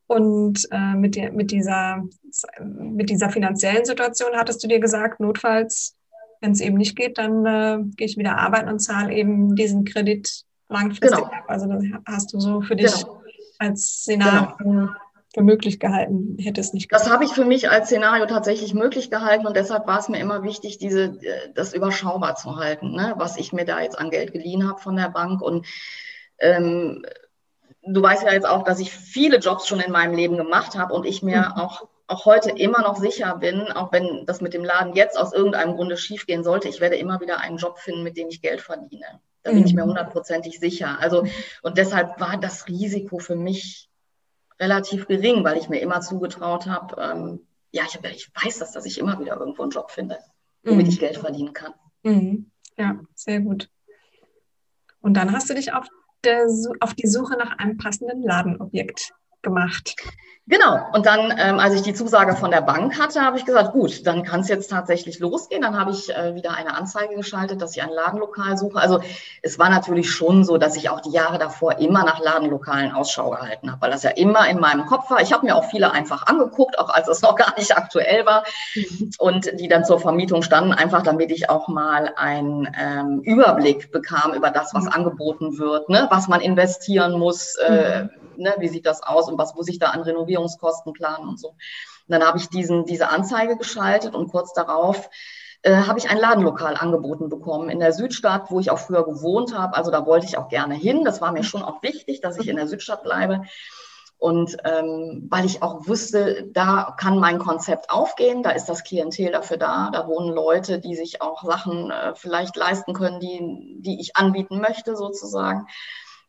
Und äh, mit, der, mit, dieser, mit dieser finanziellen Situation hattest du dir gesagt, notfalls wenn es eben nicht geht, dann äh, gehe ich wieder arbeiten und zahle eben diesen Kredit langfristig genau. ab. Also das hast du so für dich genau. als Szenario genau. für möglich gehalten, hätte es nicht gehabt. Das habe ich für mich als Szenario tatsächlich möglich gehalten und deshalb war es mir immer wichtig, diese, äh, das überschaubar zu halten, ne? was ich mir da jetzt an Geld geliehen habe von der Bank und ähm, du weißt ja jetzt auch, dass ich viele Jobs schon in meinem Leben gemacht habe und ich mir mhm. auch auch heute immer noch sicher bin, auch wenn das mit dem Laden jetzt aus irgendeinem Grunde schiefgehen sollte, ich werde immer wieder einen Job finden, mit dem ich Geld verdiene. Da bin ich mir mhm. hundertprozentig sicher. Also, und deshalb war das Risiko für mich relativ gering, weil ich mir immer zugetraut habe, ähm, ja, ich, ich, weiß das, dass ich immer wieder irgendwo einen Job finde, womit mhm. ich Geld verdienen kann. Mhm. Ja, sehr gut. Und dann hast du dich auf, der, auf die Suche nach einem passenden Ladenobjekt gemacht. Genau. Und dann, ähm, als ich die Zusage von der Bank hatte, habe ich gesagt, gut, dann kann es jetzt tatsächlich losgehen. Dann habe ich äh, wieder eine Anzeige geschaltet, dass ich ein Ladenlokal suche. Also es war natürlich schon so, dass ich auch die Jahre davor immer nach Ladenlokalen Ausschau gehalten habe, weil das ja immer in meinem Kopf war. Ich habe mir auch viele einfach angeguckt, auch als es noch gar nicht aktuell war. Und die dann zur Vermietung standen, einfach damit ich auch mal einen ähm, Überblick bekam über das, was mhm. angeboten wird, ne? was man investieren muss, äh, mhm ne, wie sieht das aus und was muss ich da an Renovierungskosten planen und so. Und dann habe ich diesen, diese Anzeige geschaltet und kurz darauf äh, habe ich ein Ladenlokal angeboten bekommen in der Südstadt, wo ich auch früher gewohnt habe. Also da wollte ich auch gerne hin. Das war mir schon auch wichtig, dass ich in der Südstadt bleibe. Und ähm, weil ich auch wusste, da kann mein Konzept aufgehen, da ist das Klientel dafür da, da wohnen Leute, die sich auch Sachen äh, vielleicht leisten können, die, die ich anbieten möchte sozusagen.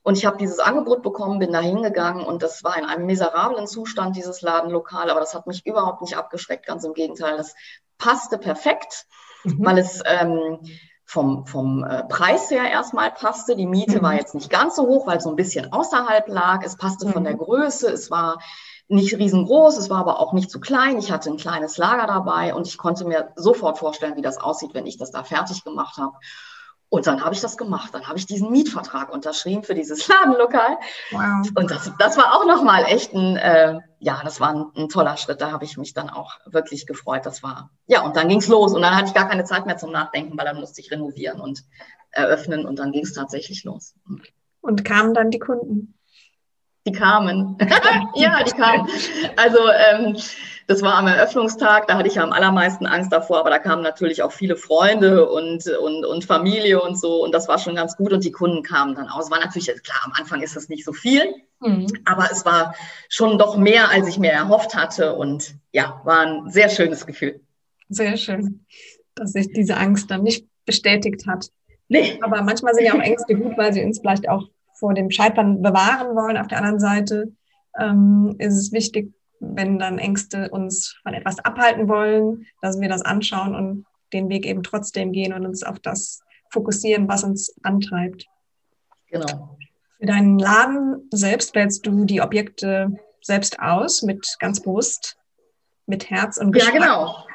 Und ich habe dieses Angebot bekommen, bin da hingegangen und das war in einem miserablen Zustand, dieses Ladenlokal, aber das hat mich überhaupt nicht abgeschreckt, ganz im Gegenteil. Das passte perfekt, mhm. weil es ähm, vom, vom äh, Preis her erstmal passte. Die Miete mhm. war jetzt nicht ganz so hoch, weil es so ein bisschen außerhalb lag. Es passte mhm. von der Größe, es war nicht riesengroß, es war aber auch nicht zu klein. Ich hatte ein kleines Lager dabei und ich konnte mir sofort vorstellen, wie das aussieht, wenn ich das da fertig gemacht habe. Und dann habe ich das gemacht. Dann habe ich diesen Mietvertrag unterschrieben für dieses Ladenlokal. Wow. Und das, das war auch nochmal echt ein, äh, ja, das war ein, ein, toller Schritt. Da habe ich mich dann auch wirklich gefreut. Das war, ja, und dann ging es los. Und dann hatte ich gar keine Zeit mehr zum Nachdenken, weil dann musste ich renovieren und eröffnen. Und dann ging es tatsächlich los. Und kamen dann die Kunden? Die kamen. ja, die kamen. Also, ähm, das war am Eröffnungstag, da hatte ich ja am allermeisten Angst davor, aber da kamen natürlich auch viele Freunde und, und, und Familie und so und das war schon ganz gut und die Kunden kamen dann aus. War natürlich, klar, am Anfang ist das nicht so viel, mhm. aber es war schon doch mehr, als ich mir erhofft hatte und ja, war ein sehr schönes Gefühl. Sehr schön, dass sich diese Angst dann nicht bestätigt hat. Nee. Aber manchmal sind ja auch Ängste gut, weil sie uns vielleicht auch vor dem Scheitern bewahren wollen. Auf der anderen Seite ähm, ist es wichtig, wenn dann Ängste uns von etwas abhalten wollen, dass wir das anschauen und den Weg eben trotzdem gehen und uns auf das fokussieren, was uns antreibt. Genau. Für deinen Laden selbst wählst du die Objekte selbst aus, mit ganz bewusst, mit Herz und Geschmack. Ja, genau.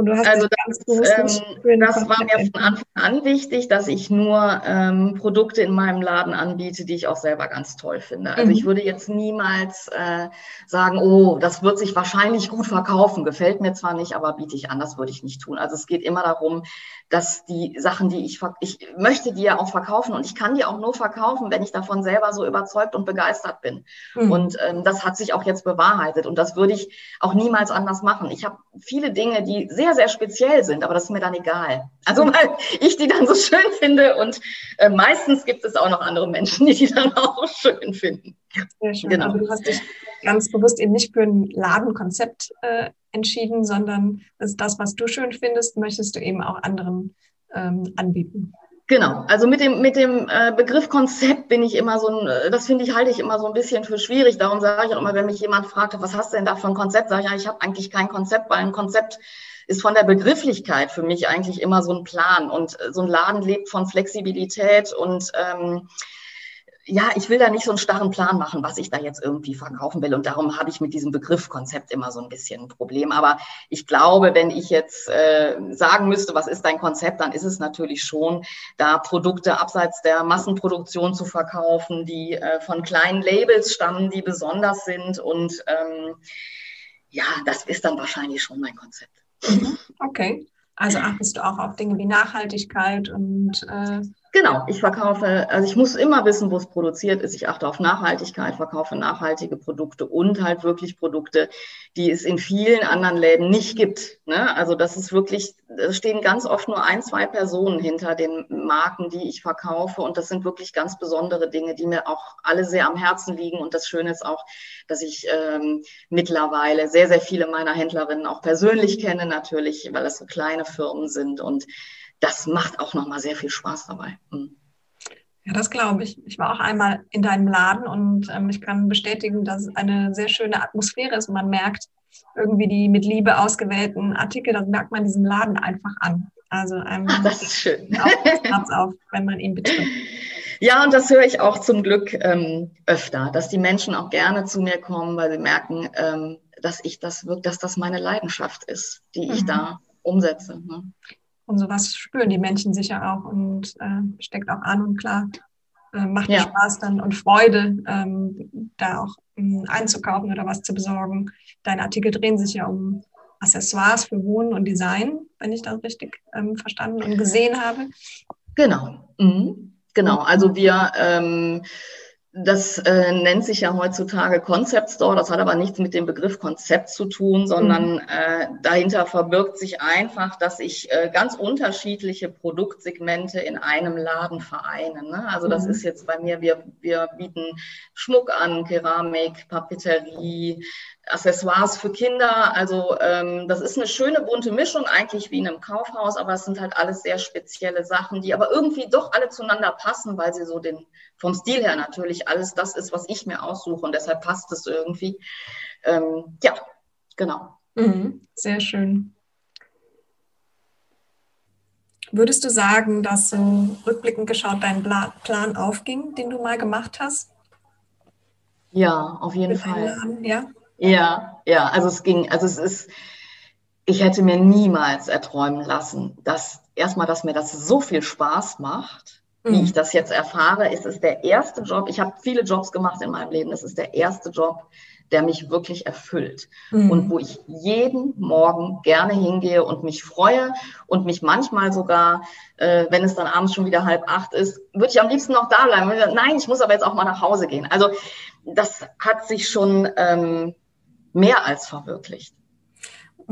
Und du hast also das, ähm, das war mir von Anfang an wichtig, dass ich nur ähm, Produkte in meinem Laden anbiete, die ich auch selber ganz toll finde. Also mhm. ich würde jetzt niemals äh, sagen, oh, das wird sich wahrscheinlich gut verkaufen. Gefällt mir zwar nicht, aber biete ich an. Das würde ich nicht tun. Also es geht immer darum, dass die Sachen, die ich, ich möchte die ja auch verkaufen und ich kann die auch nur verkaufen, wenn ich davon selber so überzeugt und begeistert bin. Mhm. Und ähm, das hat sich auch jetzt bewahrheitet und das würde ich auch niemals anders machen. Ich habe viele Dinge, die sehr, sehr speziell sind, aber das ist mir dann egal. Also weil ich die dann so schön finde und äh, meistens gibt es auch noch andere Menschen, die die dann auch schön finden. Sehr schön. Genau. Also du hast dich ganz bewusst eben nicht für ein Ladenkonzept äh, entschieden, sondern das, das, was du schön findest, möchtest du eben auch anderen ähm, anbieten. Genau, also mit dem, mit dem äh, Begriff Konzept bin ich immer so ein, äh, das finde ich, halte ich immer so ein bisschen für schwierig. Darum sage ich auch immer, wenn mich jemand fragt, was hast du denn da für ein Konzept, sage ich, ja, ich habe eigentlich kein Konzept, weil ein Konzept ist von der Begrifflichkeit für mich eigentlich immer so ein Plan. Und äh, so ein Laden lebt von Flexibilität und ähm, ja, ich will da nicht so einen starren Plan machen, was ich da jetzt irgendwie verkaufen will. Und darum habe ich mit diesem Begriff Konzept immer so ein bisschen ein Problem. Aber ich glaube, wenn ich jetzt äh, sagen müsste, was ist dein Konzept, dann ist es natürlich schon, da Produkte abseits der Massenproduktion zu verkaufen, die äh, von kleinen Labels stammen, die besonders sind. Und ähm, ja, das ist dann wahrscheinlich schon mein Konzept. Mhm. Okay. Also achtest du auch auf Dinge wie Nachhaltigkeit und äh Genau, ich verkaufe, also ich muss immer wissen, wo es produziert ist. Ich achte auf Nachhaltigkeit, verkaufe nachhaltige Produkte und halt wirklich Produkte, die es in vielen anderen Läden nicht gibt. Ne? Also das ist wirklich, es stehen ganz oft nur ein, zwei Personen hinter den Marken, die ich verkaufe. Und das sind wirklich ganz besondere Dinge, die mir auch alle sehr am Herzen liegen. Und das Schöne ist auch, dass ich ähm, mittlerweile sehr, sehr viele meiner Händlerinnen auch persönlich kenne, natürlich, weil das so kleine Firmen sind und das macht auch nochmal sehr viel Spaß dabei. Mhm. Ja, das glaube ich. Ich war auch einmal in deinem Laden und ähm, ich kann bestätigen, dass es eine sehr schöne Atmosphäre ist. Man merkt irgendwie die mit Liebe ausgewählten Artikel, das merkt man diesen Laden einfach an. Also einem Ach, das ist schön. Herz auf, wenn man ihn betritt. Ja, und das höre ich auch zum Glück ähm, öfter, dass die Menschen auch gerne zu mir kommen, weil sie merken, ähm, dass ich das wirklich, dass das meine Leidenschaft ist, die ich mhm. da umsetze. Ne? Und sowas spüren die Menschen sicher auch und äh, steckt auch an und klar, äh, macht ja. Spaß dann und Freude, ähm, da auch ähm, einzukaufen oder was zu besorgen. Deine Artikel drehen sich ja um Accessoires für Wohnen und Design, wenn ich das richtig ähm, verstanden und gesehen habe. Genau. Mhm. Genau. Also wir ähm, das äh, nennt sich ja heutzutage Concept Store. Das hat aber nichts mit dem Begriff Konzept zu tun, sondern mhm. äh, dahinter verbirgt sich einfach, dass ich äh, ganz unterschiedliche Produktsegmente in einem Laden vereine. Ne? Also das mhm. ist jetzt bei mir, wir, wir bieten Schmuck an, Keramik, Papeterie, Accessoires für Kinder. Also ähm, das ist eine schöne bunte Mischung, eigentlich wie in einem Kaufhaus, aber es sind halt alles sehr spezielle Sachen, die aber irgendwie doch alle zueinander passen, weil sie so den vom Stil her natürlich alles das ist, was ich mir aussuche und deshalb passt es irgendwie. Ähm, ja, genau. Mhm, sehr schön. Würdest du sagen, dass so rückblickend geschaut dein Plan aufging, den du mal gemacht hast? Ja, auf jeden Fall. Ja? Ja, ja, also es ging, also es ist, ich hätte mir niemals erträumen lassen, dass erstmal, dass mir das so viel Spaß macht, mhm. wie ich das jetzt erfahre. Es ist der erste Job, ich habe viele Jobs gemacht in meinem Leben, es ist der erste Job, der mich wirklich erfüllt mhm. und wo ich jeden Morgen gerne hingehe und mich freue und mich manchmal sogar, äh, wenn es dann abends schon wieder halb acht ist, würde ich am liebsten noch da bleiben. Nein, ich muss aber jetzt auch mal nach Hause gehen. Also das hat sich schon ähm, mehr als verwirklicht.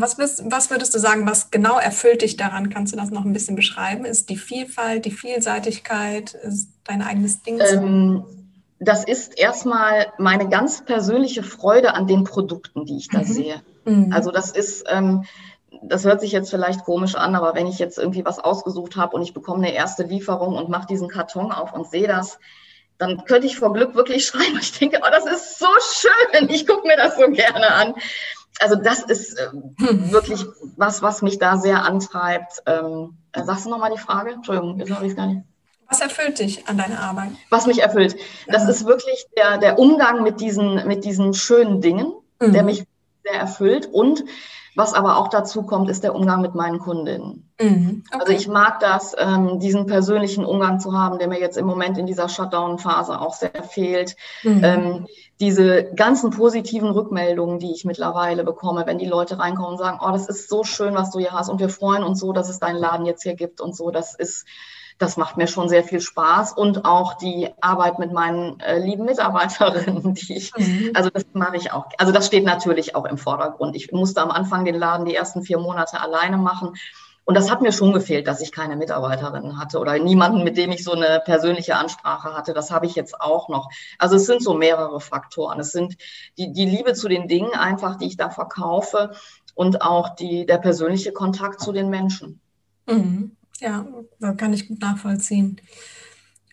Was, bist, was würdest du sagen, was genau erfüllt dich daran? Kannst du das noch ein bisschen beschreiben? Ist die Vielfalt, die Vielseitigkeit, ist dein eigenes Ding? Ähm, das ist erstmal meine ganz persönliche Freude an den Produkten, die ich da mhm. sehe. Mhm. Also das ist, ähm, das hört sich jetzt vielleicht komisch an, aber wenn ich jetzt irgendwie was ausgesucht habe und ich bekomme eine erste Lieferung und mache diesen Karton auf und sehe das, dann könnte ich vor Glück wirklich schreiben. Ich denke, oh, das ist so schön. Ich gucke mir das so gerne an. Also das ist äh, wirklich was, was mich da sehr antreibt. Ähm, äh, sagst du nochmal die Frage? Entschuldigung, jetzt habe ich es gar nicht. Was erfüllt dich an deiner Arbeit? Was mich erfüllt. Das ja. ist wirklich der, der Umgang mit diesen, mit diesen schönen Dingen, mhm. der mich sehr erfüllt. Und was aber auch dazu kommt, ist der Umgang mit meinen Kundinnen. Mhm. Okay. Also ich mag das, ähm, diesen persönlichen Umgang zu haben, der mir jetzt im Moment in dieser Shutdown-Phase auch sehr fehlt. Mhm. Ähm, diese ganzen positiven Rückmeldungen, die ich mittlerweile bekomme, wenn die Leute reinkommen und sagen, oh, das ist so schön, was du hier hast und wir freuen uns so, dass es deinen Laden jetzt hier gibt und so, das ist das macht mir schon sehr viel Spaß und auch die Arbeit mit meinen äh, lieben Mitarbeiterinnen, die ich, mhm. also das mache ich auch. Also das steht natürlich auch im Vordergrund. Ich musste am Anfang den Laden die ersten vier Monate alleine machen. Und das hat mir schon gefehlt, dass ich keine Mitarbeiterinnen hatte oder niemanden, mit dem ich so eine persönliche Ansprache hatte. Das habe ich jetzt auch noch. Also es sind so mehrere Faktoren. Es sind die, die Liebe zu den Dingen einfach, die ich da verkaufe und auch die, der persönliche Kontakt zu den Menschen. Mhm. Ja, kann ich gut nachvollziehen.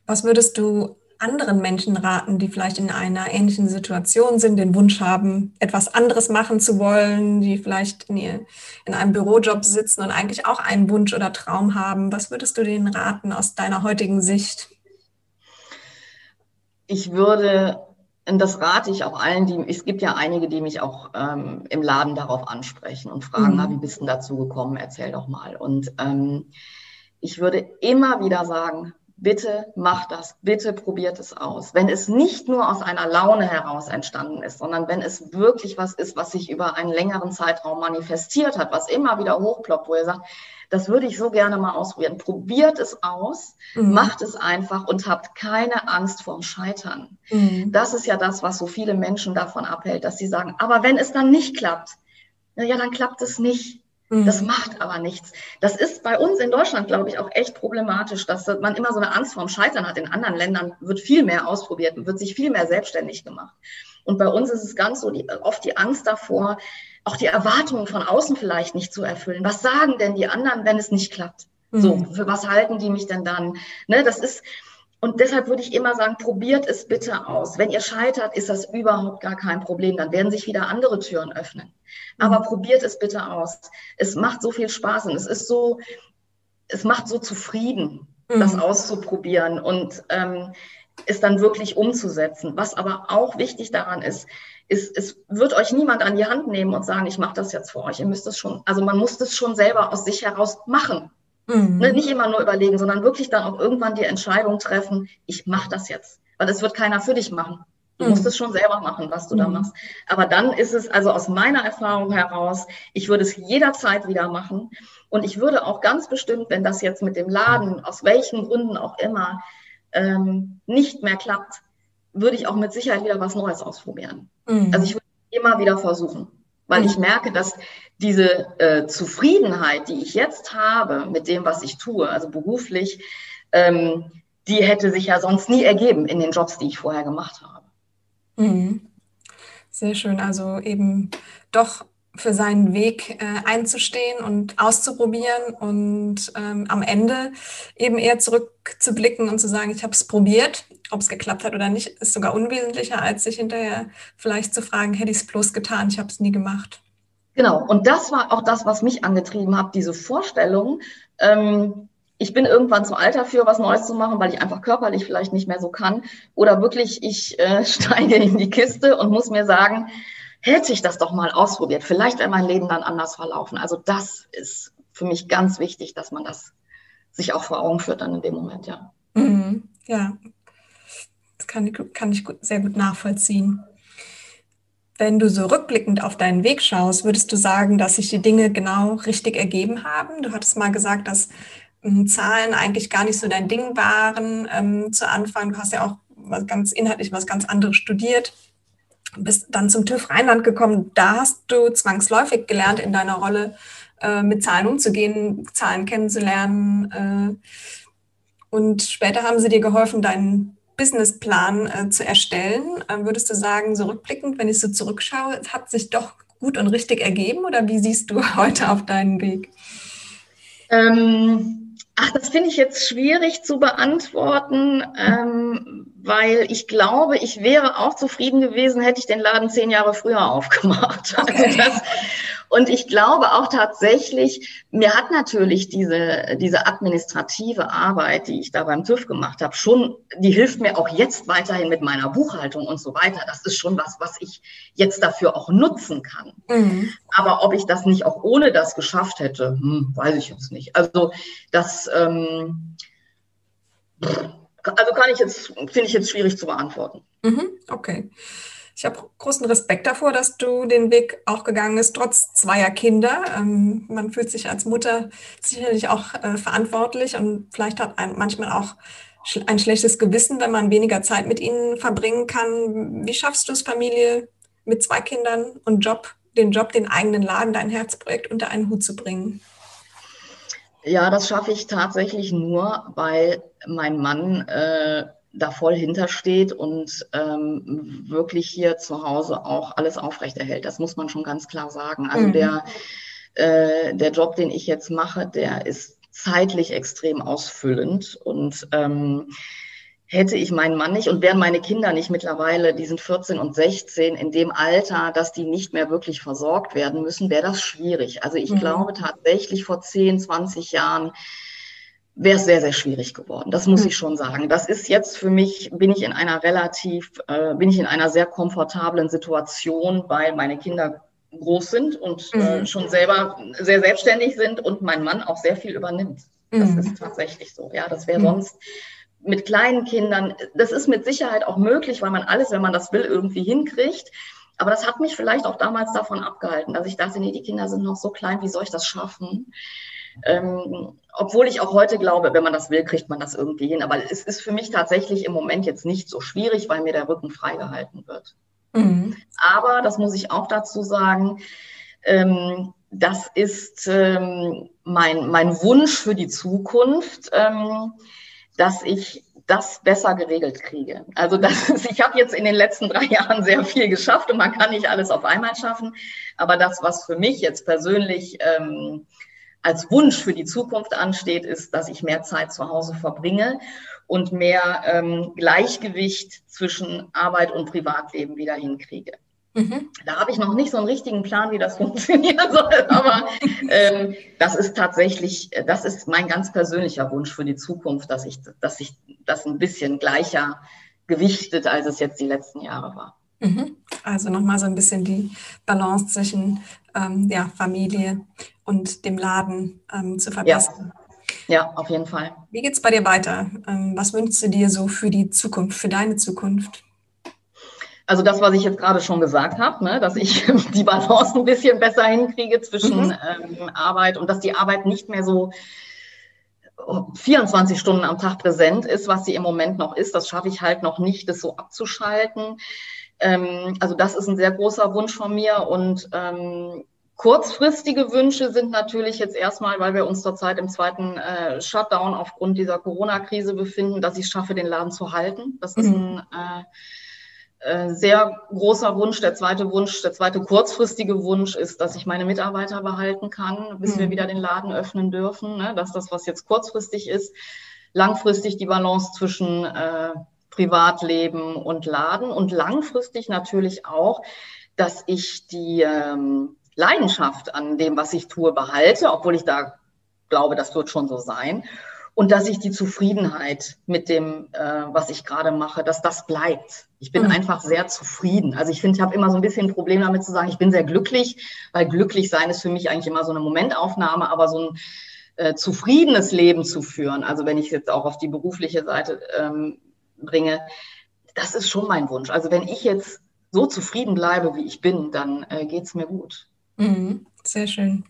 Was würdest du anderen Menschen raten, die vielleicht in einer ähnlichen Situation sind, den Wunsch haben, etwas anderes machen zu wollen, die vielleicht in, ihr, in einem Bürojob sitzen und eigentlich auch einen Wunsch oder Traum haben? Was würdest du denen raten aus deiner heutigen Sicht? Ich würde, und das rate ich auch allen, die, es gibt ja einige, die mich auch ähm, im Laden darauf ansprechen und fragen, mhm. na, wie bist du dazu gekommen? Erzähl doch mal. Und ähm, ich würde immer wieder sagen, bitte macht das, bitte probiert es aus. Wenn es nicht nur aus einer Laune heraus entstanden ist, sondern wenn es wirklich was ist, was sich über einen längeren Zeitraum manifestiert hat, was immer wieder hochploppt, wo ihr sagt, das würde ich so gerne mal ausprobieren. Probiert es aus, mhm. macht es einfach und habt keine Angst vorm Scheitern. Mhm. Das ist ja das, was so viele Menschen davon abhält, dass sie sagen, aber wenn es dann nicht klappt, na ja, dann klappt es nicht. Das mhm. macht aber nichts. Das ist bei uns in Deutschland, glaube ich, auch echt problematisch, dass man immer so eine Angst vorm Scheitern hat. In anderen Ländern wird viel mehr ausprobiert, wird sich viel mehr selbstständig gemacht. Und bei uns ist es ganz so, die, oft die Angst davor, auch die Erwartungen von außen vielleicht nicht zu erfüllen. Was sagen denn die anderen, wenn es nicht klappt? Mhm. So, für was halten die mich denn dann? Ne, das ist, und deshalb würde ich immer sagen, probiert es bitte aus. Wenn ihr scheitert, ist das überhaupt gar kein Problem. Dann werden sich wieder andere Türen öffnen. Aber mhm. probiert es bitte aus. Es macht so viel Spaß und es ist so, es macht so zufrieden, mhm. das auszuprobieren und ähm, es dann wirklich umzusetzen. Was aber auch wichtig daran ist, ist, es wird euch niemand an die Hand nehmen und sagen, ich mache das jetzt für euch. Ihr müsst es schon, also man muss es schon selber aus sich heraus machen. Mhm. Ne, nicht immer nur überlegen, sondern wirklich dann auch irgendwann die Entscheidung treffen, ich mache das jetzt. Weil es wird keiner für dich machen. Du mhm. musst es schon selber machen, was du mhm. da machst. Aber dann ist es also aus meiner Erfahrung heraus, ich würde es jederzeit wieder machen. Und ich würde auch ganz bestimmt, wenn das jetzt mit dem Laden, aus welchen Gründen auch immer, ähm, nicht mehr klappt, würde ich auch mit Sicherheit wieder was Neues ausprobieren. Mhm. Also ich würde immer wieder versuchen weil mhm. ich merke, dass diese äh, Zufriedenheit, die ich jetzt habe mit dem, was ich tue, also beruflich, ähm, die hätte sich ja sonst nie ergeben in den Jobs, die ich vorher gemacht habe. Mhm. Sehr schön. Also eben doch für seinen Weg äh, einzustehen und auszuprobieren und ähm, am Ende eben eher zurückzublicken und zu sagen, ich habe es probiert, ob es geklappt hat oder nicht, ist sogar unwesentlicher, als sich hinterher vielleicht zu fragen, hätte ich es bloß getan, ich habe es nie gemacht. Genau, und das war auch das, was mich angetrieben hat, diese Vorstellung, ähm, ich bin irgendwann zu alt dafür, was Neues zu machen, weil ich einfach körperlich vielleicht nicht mehr so kann. Oder wirklich, ich äh, steige in die Kiste und muss mir sagen, hätte ich das doch mal ausprobiert. Vielleicht wäre mein Leben dann anders verlaufen. Also das ist für mich ganz wichtig, dass man das sich auch vor Augen führt dann in dem Moment, ja. Mhm, ja, das kann kann ich sehr gut nachvollziehen. Wenn du so rückblickend auf deinen Weg schaust, würdest du sagen, dass sich die Dinge genau richtig ergeben haben? Du hattest mal gesagt, dass ähm, Zahlen eigentlich gar nicht so dein Ding waren ähm, zu Anfang. Du hast ja auch was ganz inhaltlich was ganz anderes studiert bist dann zum TÜV Rheinland gekommen. Da hast du zwangsläufig gelernt, in deiner Rolle äh, mit Zahlen umzugehen, Zahlen kennenzulernen. Äh, und später haben sie dir geholfen, deinen Businessplan äh, zu erstellen. Ähm, würdest du sagen, so rückblickend, wenn ich so zurückschaue, hat sich doch gut und richtig ergeben oder wie siehst du heute auf deinen Weg? Ähm, Ach, das finde ich jetzt schwierig zu beantworten, ähm, weil ich glaube, ich wäre auch zufrieden gewesen, hätte ich den Laden zehn Jahre früher aufgemacht. Also okay. Also das, und ich glaube auch tatsächlich, mir hat natürlich diese, diese administrative Arbeit, die ich da beim TÜV gemacht habe, schon, die hilft mir auch jetzt weiterhin mit meiner Buchhaltung und so weiter. Das ist schon was, was ich jetzt dafür auch nutzen kann. Mhm. Aber ob ich das nicht auch ohne das geschafft hätte, hm, weiß ich jetzt nicht. Also das, ähm, also kann ich jetzt, finde ich jetzt schwierig zu beantworten. Mhm, okay. Ich habe großen Respekt davor, dass du den Weg auch gegangen bist, trotz zweier Kinder. Ähm, man fühlt sich als Mutter sicherlich auch äh, verantwortlich und vielleicht hat ein manchmal auch ein schlechtes Gewissen, wenn man weniger Zeit mit ihnen verbringen kann. Wie schaffst du es, Familie mit zwei Kindern und Job, den Job, den eigenen Laden, dein Herzprojekt unter einen Hut zu bringen? Ja, das schaffe ich tatsächlich nur, weil mein Mann äh, da voll hintersteht und ähm, wirklich hier zu Hause auch alles aufrechterhält. Das muss man schon ganz klar sagen. Also mhm. der, äh, der Job, den ich jetzt mache, der ist zeitlich extrem ausfüllend und ähm, hätte ich meinen Mann nicht und wären meine Kinder nicht mittlerweile, die sind 14 und 16, in dem Alter, dass die nicht mehr wirklich versorgt werden müssen, wäre das schwierig. Also ich mhm. glaube tatsächlich vor 10, 20 Jahren wäre es sehr, sehr schwierig geworden. Das muss hm. ich schon sagen. Das ist jetzt für mich, bin ich in einer relativ, äh, bin ich in einer sehr komfortablen Situation, weil meine Kinder groß sind und äh, mhm. schon selber sehr selbstständig sind und mein Mann auch sehr viel übernimmt. Das mhm. ist tatsächlich so. Ja, das wäre mhm. sonst mit kleinen Kindern, das ist mit Sicherheit auch möglich, weil man alles, wenn man das will, irgendwie hinkriegt. Aber das hat mich vielleicht auch damals davon abgehalten, dass ich dachte, nee, die Kinder sind noch so klein, wie soll ich das schaffen? Ähm, obwohl ich auch heute glaube, wenn man das will, kriegt man das irgendwie hin. Aber es ist für mich tatsächlich im Moment jetzt nicht so schwierig, weil mir der Rücken freigehalten wird. Mhm. Aber, das muss ich auch dazu sagen, ähm, das ist ähm, mein, mein Wunsch für die Zukunft, ähm, dass ich das besser geregelt kriege. Also das ist, ich habe jetzt in den letzten drei Jahren sehr viel geschafft und man kann nicht alles auf einmal schaffen. Aber das, was für mich jetzt persönlich ähm, als Wunsch für die Zukunft ansteht, ist, dass ich mehr Zeit zu Hause verbringe und mehr ähm, Gleichgewicht zwischen Arbeit und Privatleben wieder hinkriege. Mhm. Da habe ich noch nicht so einen richtigen Plan, wie das funktionieren soll, aber ähm, das ist tatsächlich, das ist mein ganz persönlicher Wunsch für die Zukunft, dass ich, dass ich das ein bisschen gleicher gewichtet, als es jetzt die letzten Jahre war. Mhm. Also nochmal so ein bisschen die Balance zwischen ähm, ja, Familie und dem Laden ähm, zu verbessern. Ja. ja. auf jeden Fall. Wie geht es bei dir weiter? Ähm, was wünschst du dir so für die Zukunft, für deine Zukunft? Also das, was ich jetzt gerade schon gesagt habe, ne, dass ich die Balance ein bisschen besser hinkriege zwischen mhm. ähm, Arbeit und dass die Arbeit nicht mehr so 24 Stunden am Tag präsent ist, was sie im Moment noch ist. Das schaffe ich halt noch nicht, das so abzuschalten. Ähm, also das ist ein sehr großer Wunsch von mir und ähm, Kurzfristige Wünsche sind natürlich jetzt erstmal, weil wir uns zurzeit im zweiten äh, Shutdown aufgrund dieser Corona-Krise befinden, dass ich es schaffe, den Laden zu halten. Das ist mhm. ein äh, äh, sehr großer Wunsch. Der zweite Wunsch, der zweite kurzfristige Wunsch ist, dass ich meine Mitarbeiter behalten kann, bis mhm. wir wieder den Laden öffnen dürfen. Ne? Das ist das, was jetzt kurzfristig ist. Langfristig die Balance zwischen äh, Privatleben und Laden und langfristig natürlich auch, dass ich die ähm, Leidenschaft an dem, was ich tue, behalte, obwohl ich da glaube, das wird schon so sein. Und dass ich die Zufriedenheit mit dem, äh, was ich gerade mache, dass das bleibt. Ich bin mhm. einfach sehr zufrieden. Also ich finde, ich habe immer so ein bisschen ein Problem damit zu sagen, ich bin sehr glücklich, weil glücklich sein ist für mich eigentlich immer so eine Momentaufnahme, aber so ein äh, zufriedenes Leben zu führen, also wenn ich jetzt auch auf die berufliche Seite ähm, bringe, das ist schon mein Wunsch. Also wenn ich jetzt so zufrieden bleibe, wie ich bin, dann äh, geht es mir gut. Mhm, sehr schön.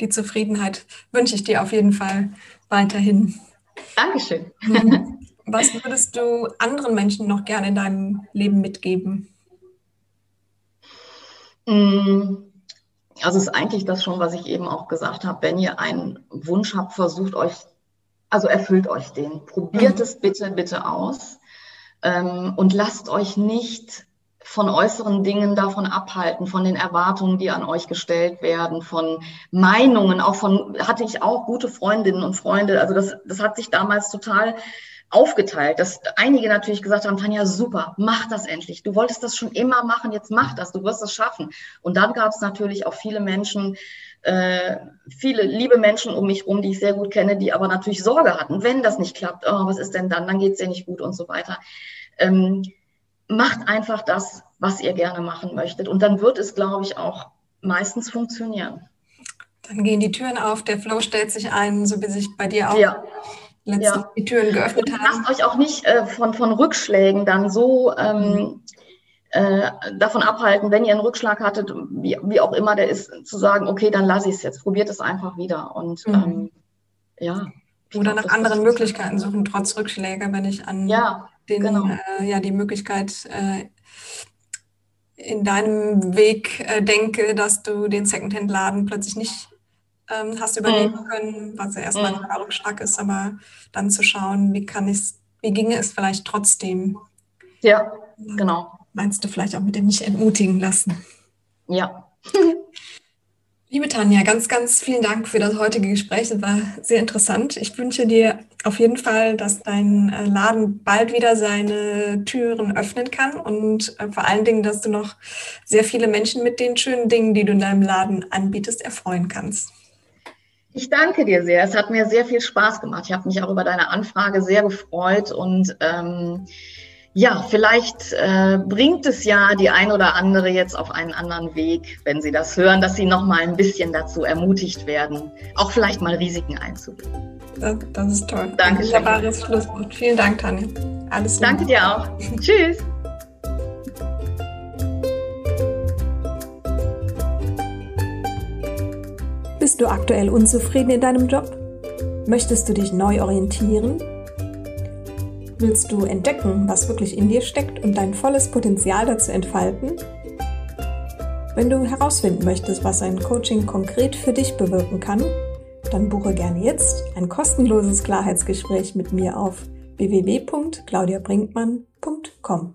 Die Zufriedenheit wünsche ich dir auf jeden Fall weiterhin. Dankeschön. Mhm. Was würdest du anderen Menschen noch gerne in deinem Leben mitgeben? Mm, also es ist eigentlich das schon, was ich eben auch gesagt habe. Wenn ihr einen Wunsch habt, versucht euch, also erfüllt euch den. Probiert mhm. es bitte, bitte aus ähm, und lasst euch nicht von äußeren Dingen davon abhalten, von den Erwartungen, die an euch gestellt werden, von Meinungen, auch von, hatte ich auch gute Freundinnen und Freunde. Also das, das hat sich damals total aufgeteilt, dass einige natürlich gesagt haben, Tanja, super, mach das endlich. Du wolltest das schon immer machen, jetzt mach das, du wirst es schaffen. Und dann gab es natürlich auch viele Menschen, äh, viele liebe Menschen um mich rum, die ich sehr gut kenne, die aber natürlich Sorge hatten, wenn das nicht klappt, oh, was ist denn dann, dann geht es dir nicht gut und so weiter. Ähm, macht einfach das, was ihr gerne machen möchtet. Und dann wird es, glaube ich, auch meistens funktionieren. Dann gehen die Türen auf, der Flow stellt sich ein, so wie sich bei dir auch ja. letztlich ja. die Türen geöffnet haben. Lasst euch auch nicht äh, von, von Rückschlägen dann so ähm, äh, davon abhalten, wenn ihr einen Rückschlag hattet, wie, wie auch immer der ist, zu sagen, okay, dann lasse ich es jetzt, probiert es einfach wieder. Und mhm. ähm, ja. Oder glaub, nach anderen Möglichkeiten suchen, trotz Rückschläge, wenn ich an ja, den, genau. äh, ja, die Möglichkeit äh, in deinem Weg äh, denke, dass du den Secondhand-Laden plötzlich nicht ähm, hast übernehmen mhm. können, was ja erstmal mhm. ein Rückschlag ist, aber dann zu schauen, wie kann ich wie ginge es vielleicht trotzdem? Ja, genau. Meinst du vielleicht auch mit dem nicht entmutigen lassen? Ja. Liebe Tanja, ganz, ganz vielen Dank für das heutige Gespräch. Das war sehr interessant. Ich wünsche dir auf jeden Fall, dass dein äh, Laden bald wieder seine Türen öffnen kann und äh, vor allen Dingen, dass du noch sehr viele Menschen mit den schönen Dingen, die du in deinem Laden anbietest, erfreuen kannst. Ich danke dir sehr. Es hat mir sehr viel Spaß gemacht. Ich habe mich auch über deine Anfrage sehr gefreut und ähm, ja, vielleicht äh, bringt es ja die ein oder andere jetzt auf einen anderen Weg, wenn sie das hören, dass sie noch mal ein bisschen dazu ermutigt werden, auch vielleicht mal Risiken einzugehen. Das, das ist toll. Danke. Wunderbares Schlusswort. Vielen Dank, Tanja. Alles Liebe. Danke dir auch. Tschüss. Bist du aktuell unzufrieden in deinem Job? Möchtest du dich neu orientieren? Willst du entdecken, was wirklich in dir steckt und dein volles Potenzial dazu entfalten? Wenn du herausfinden möchtest, was ein Coaching konkret für dich bewirken kann, dann buche gerne jetzt ein kostenloses Klarheitsgespräch mit mir auf www.claudiabrinkmann.com.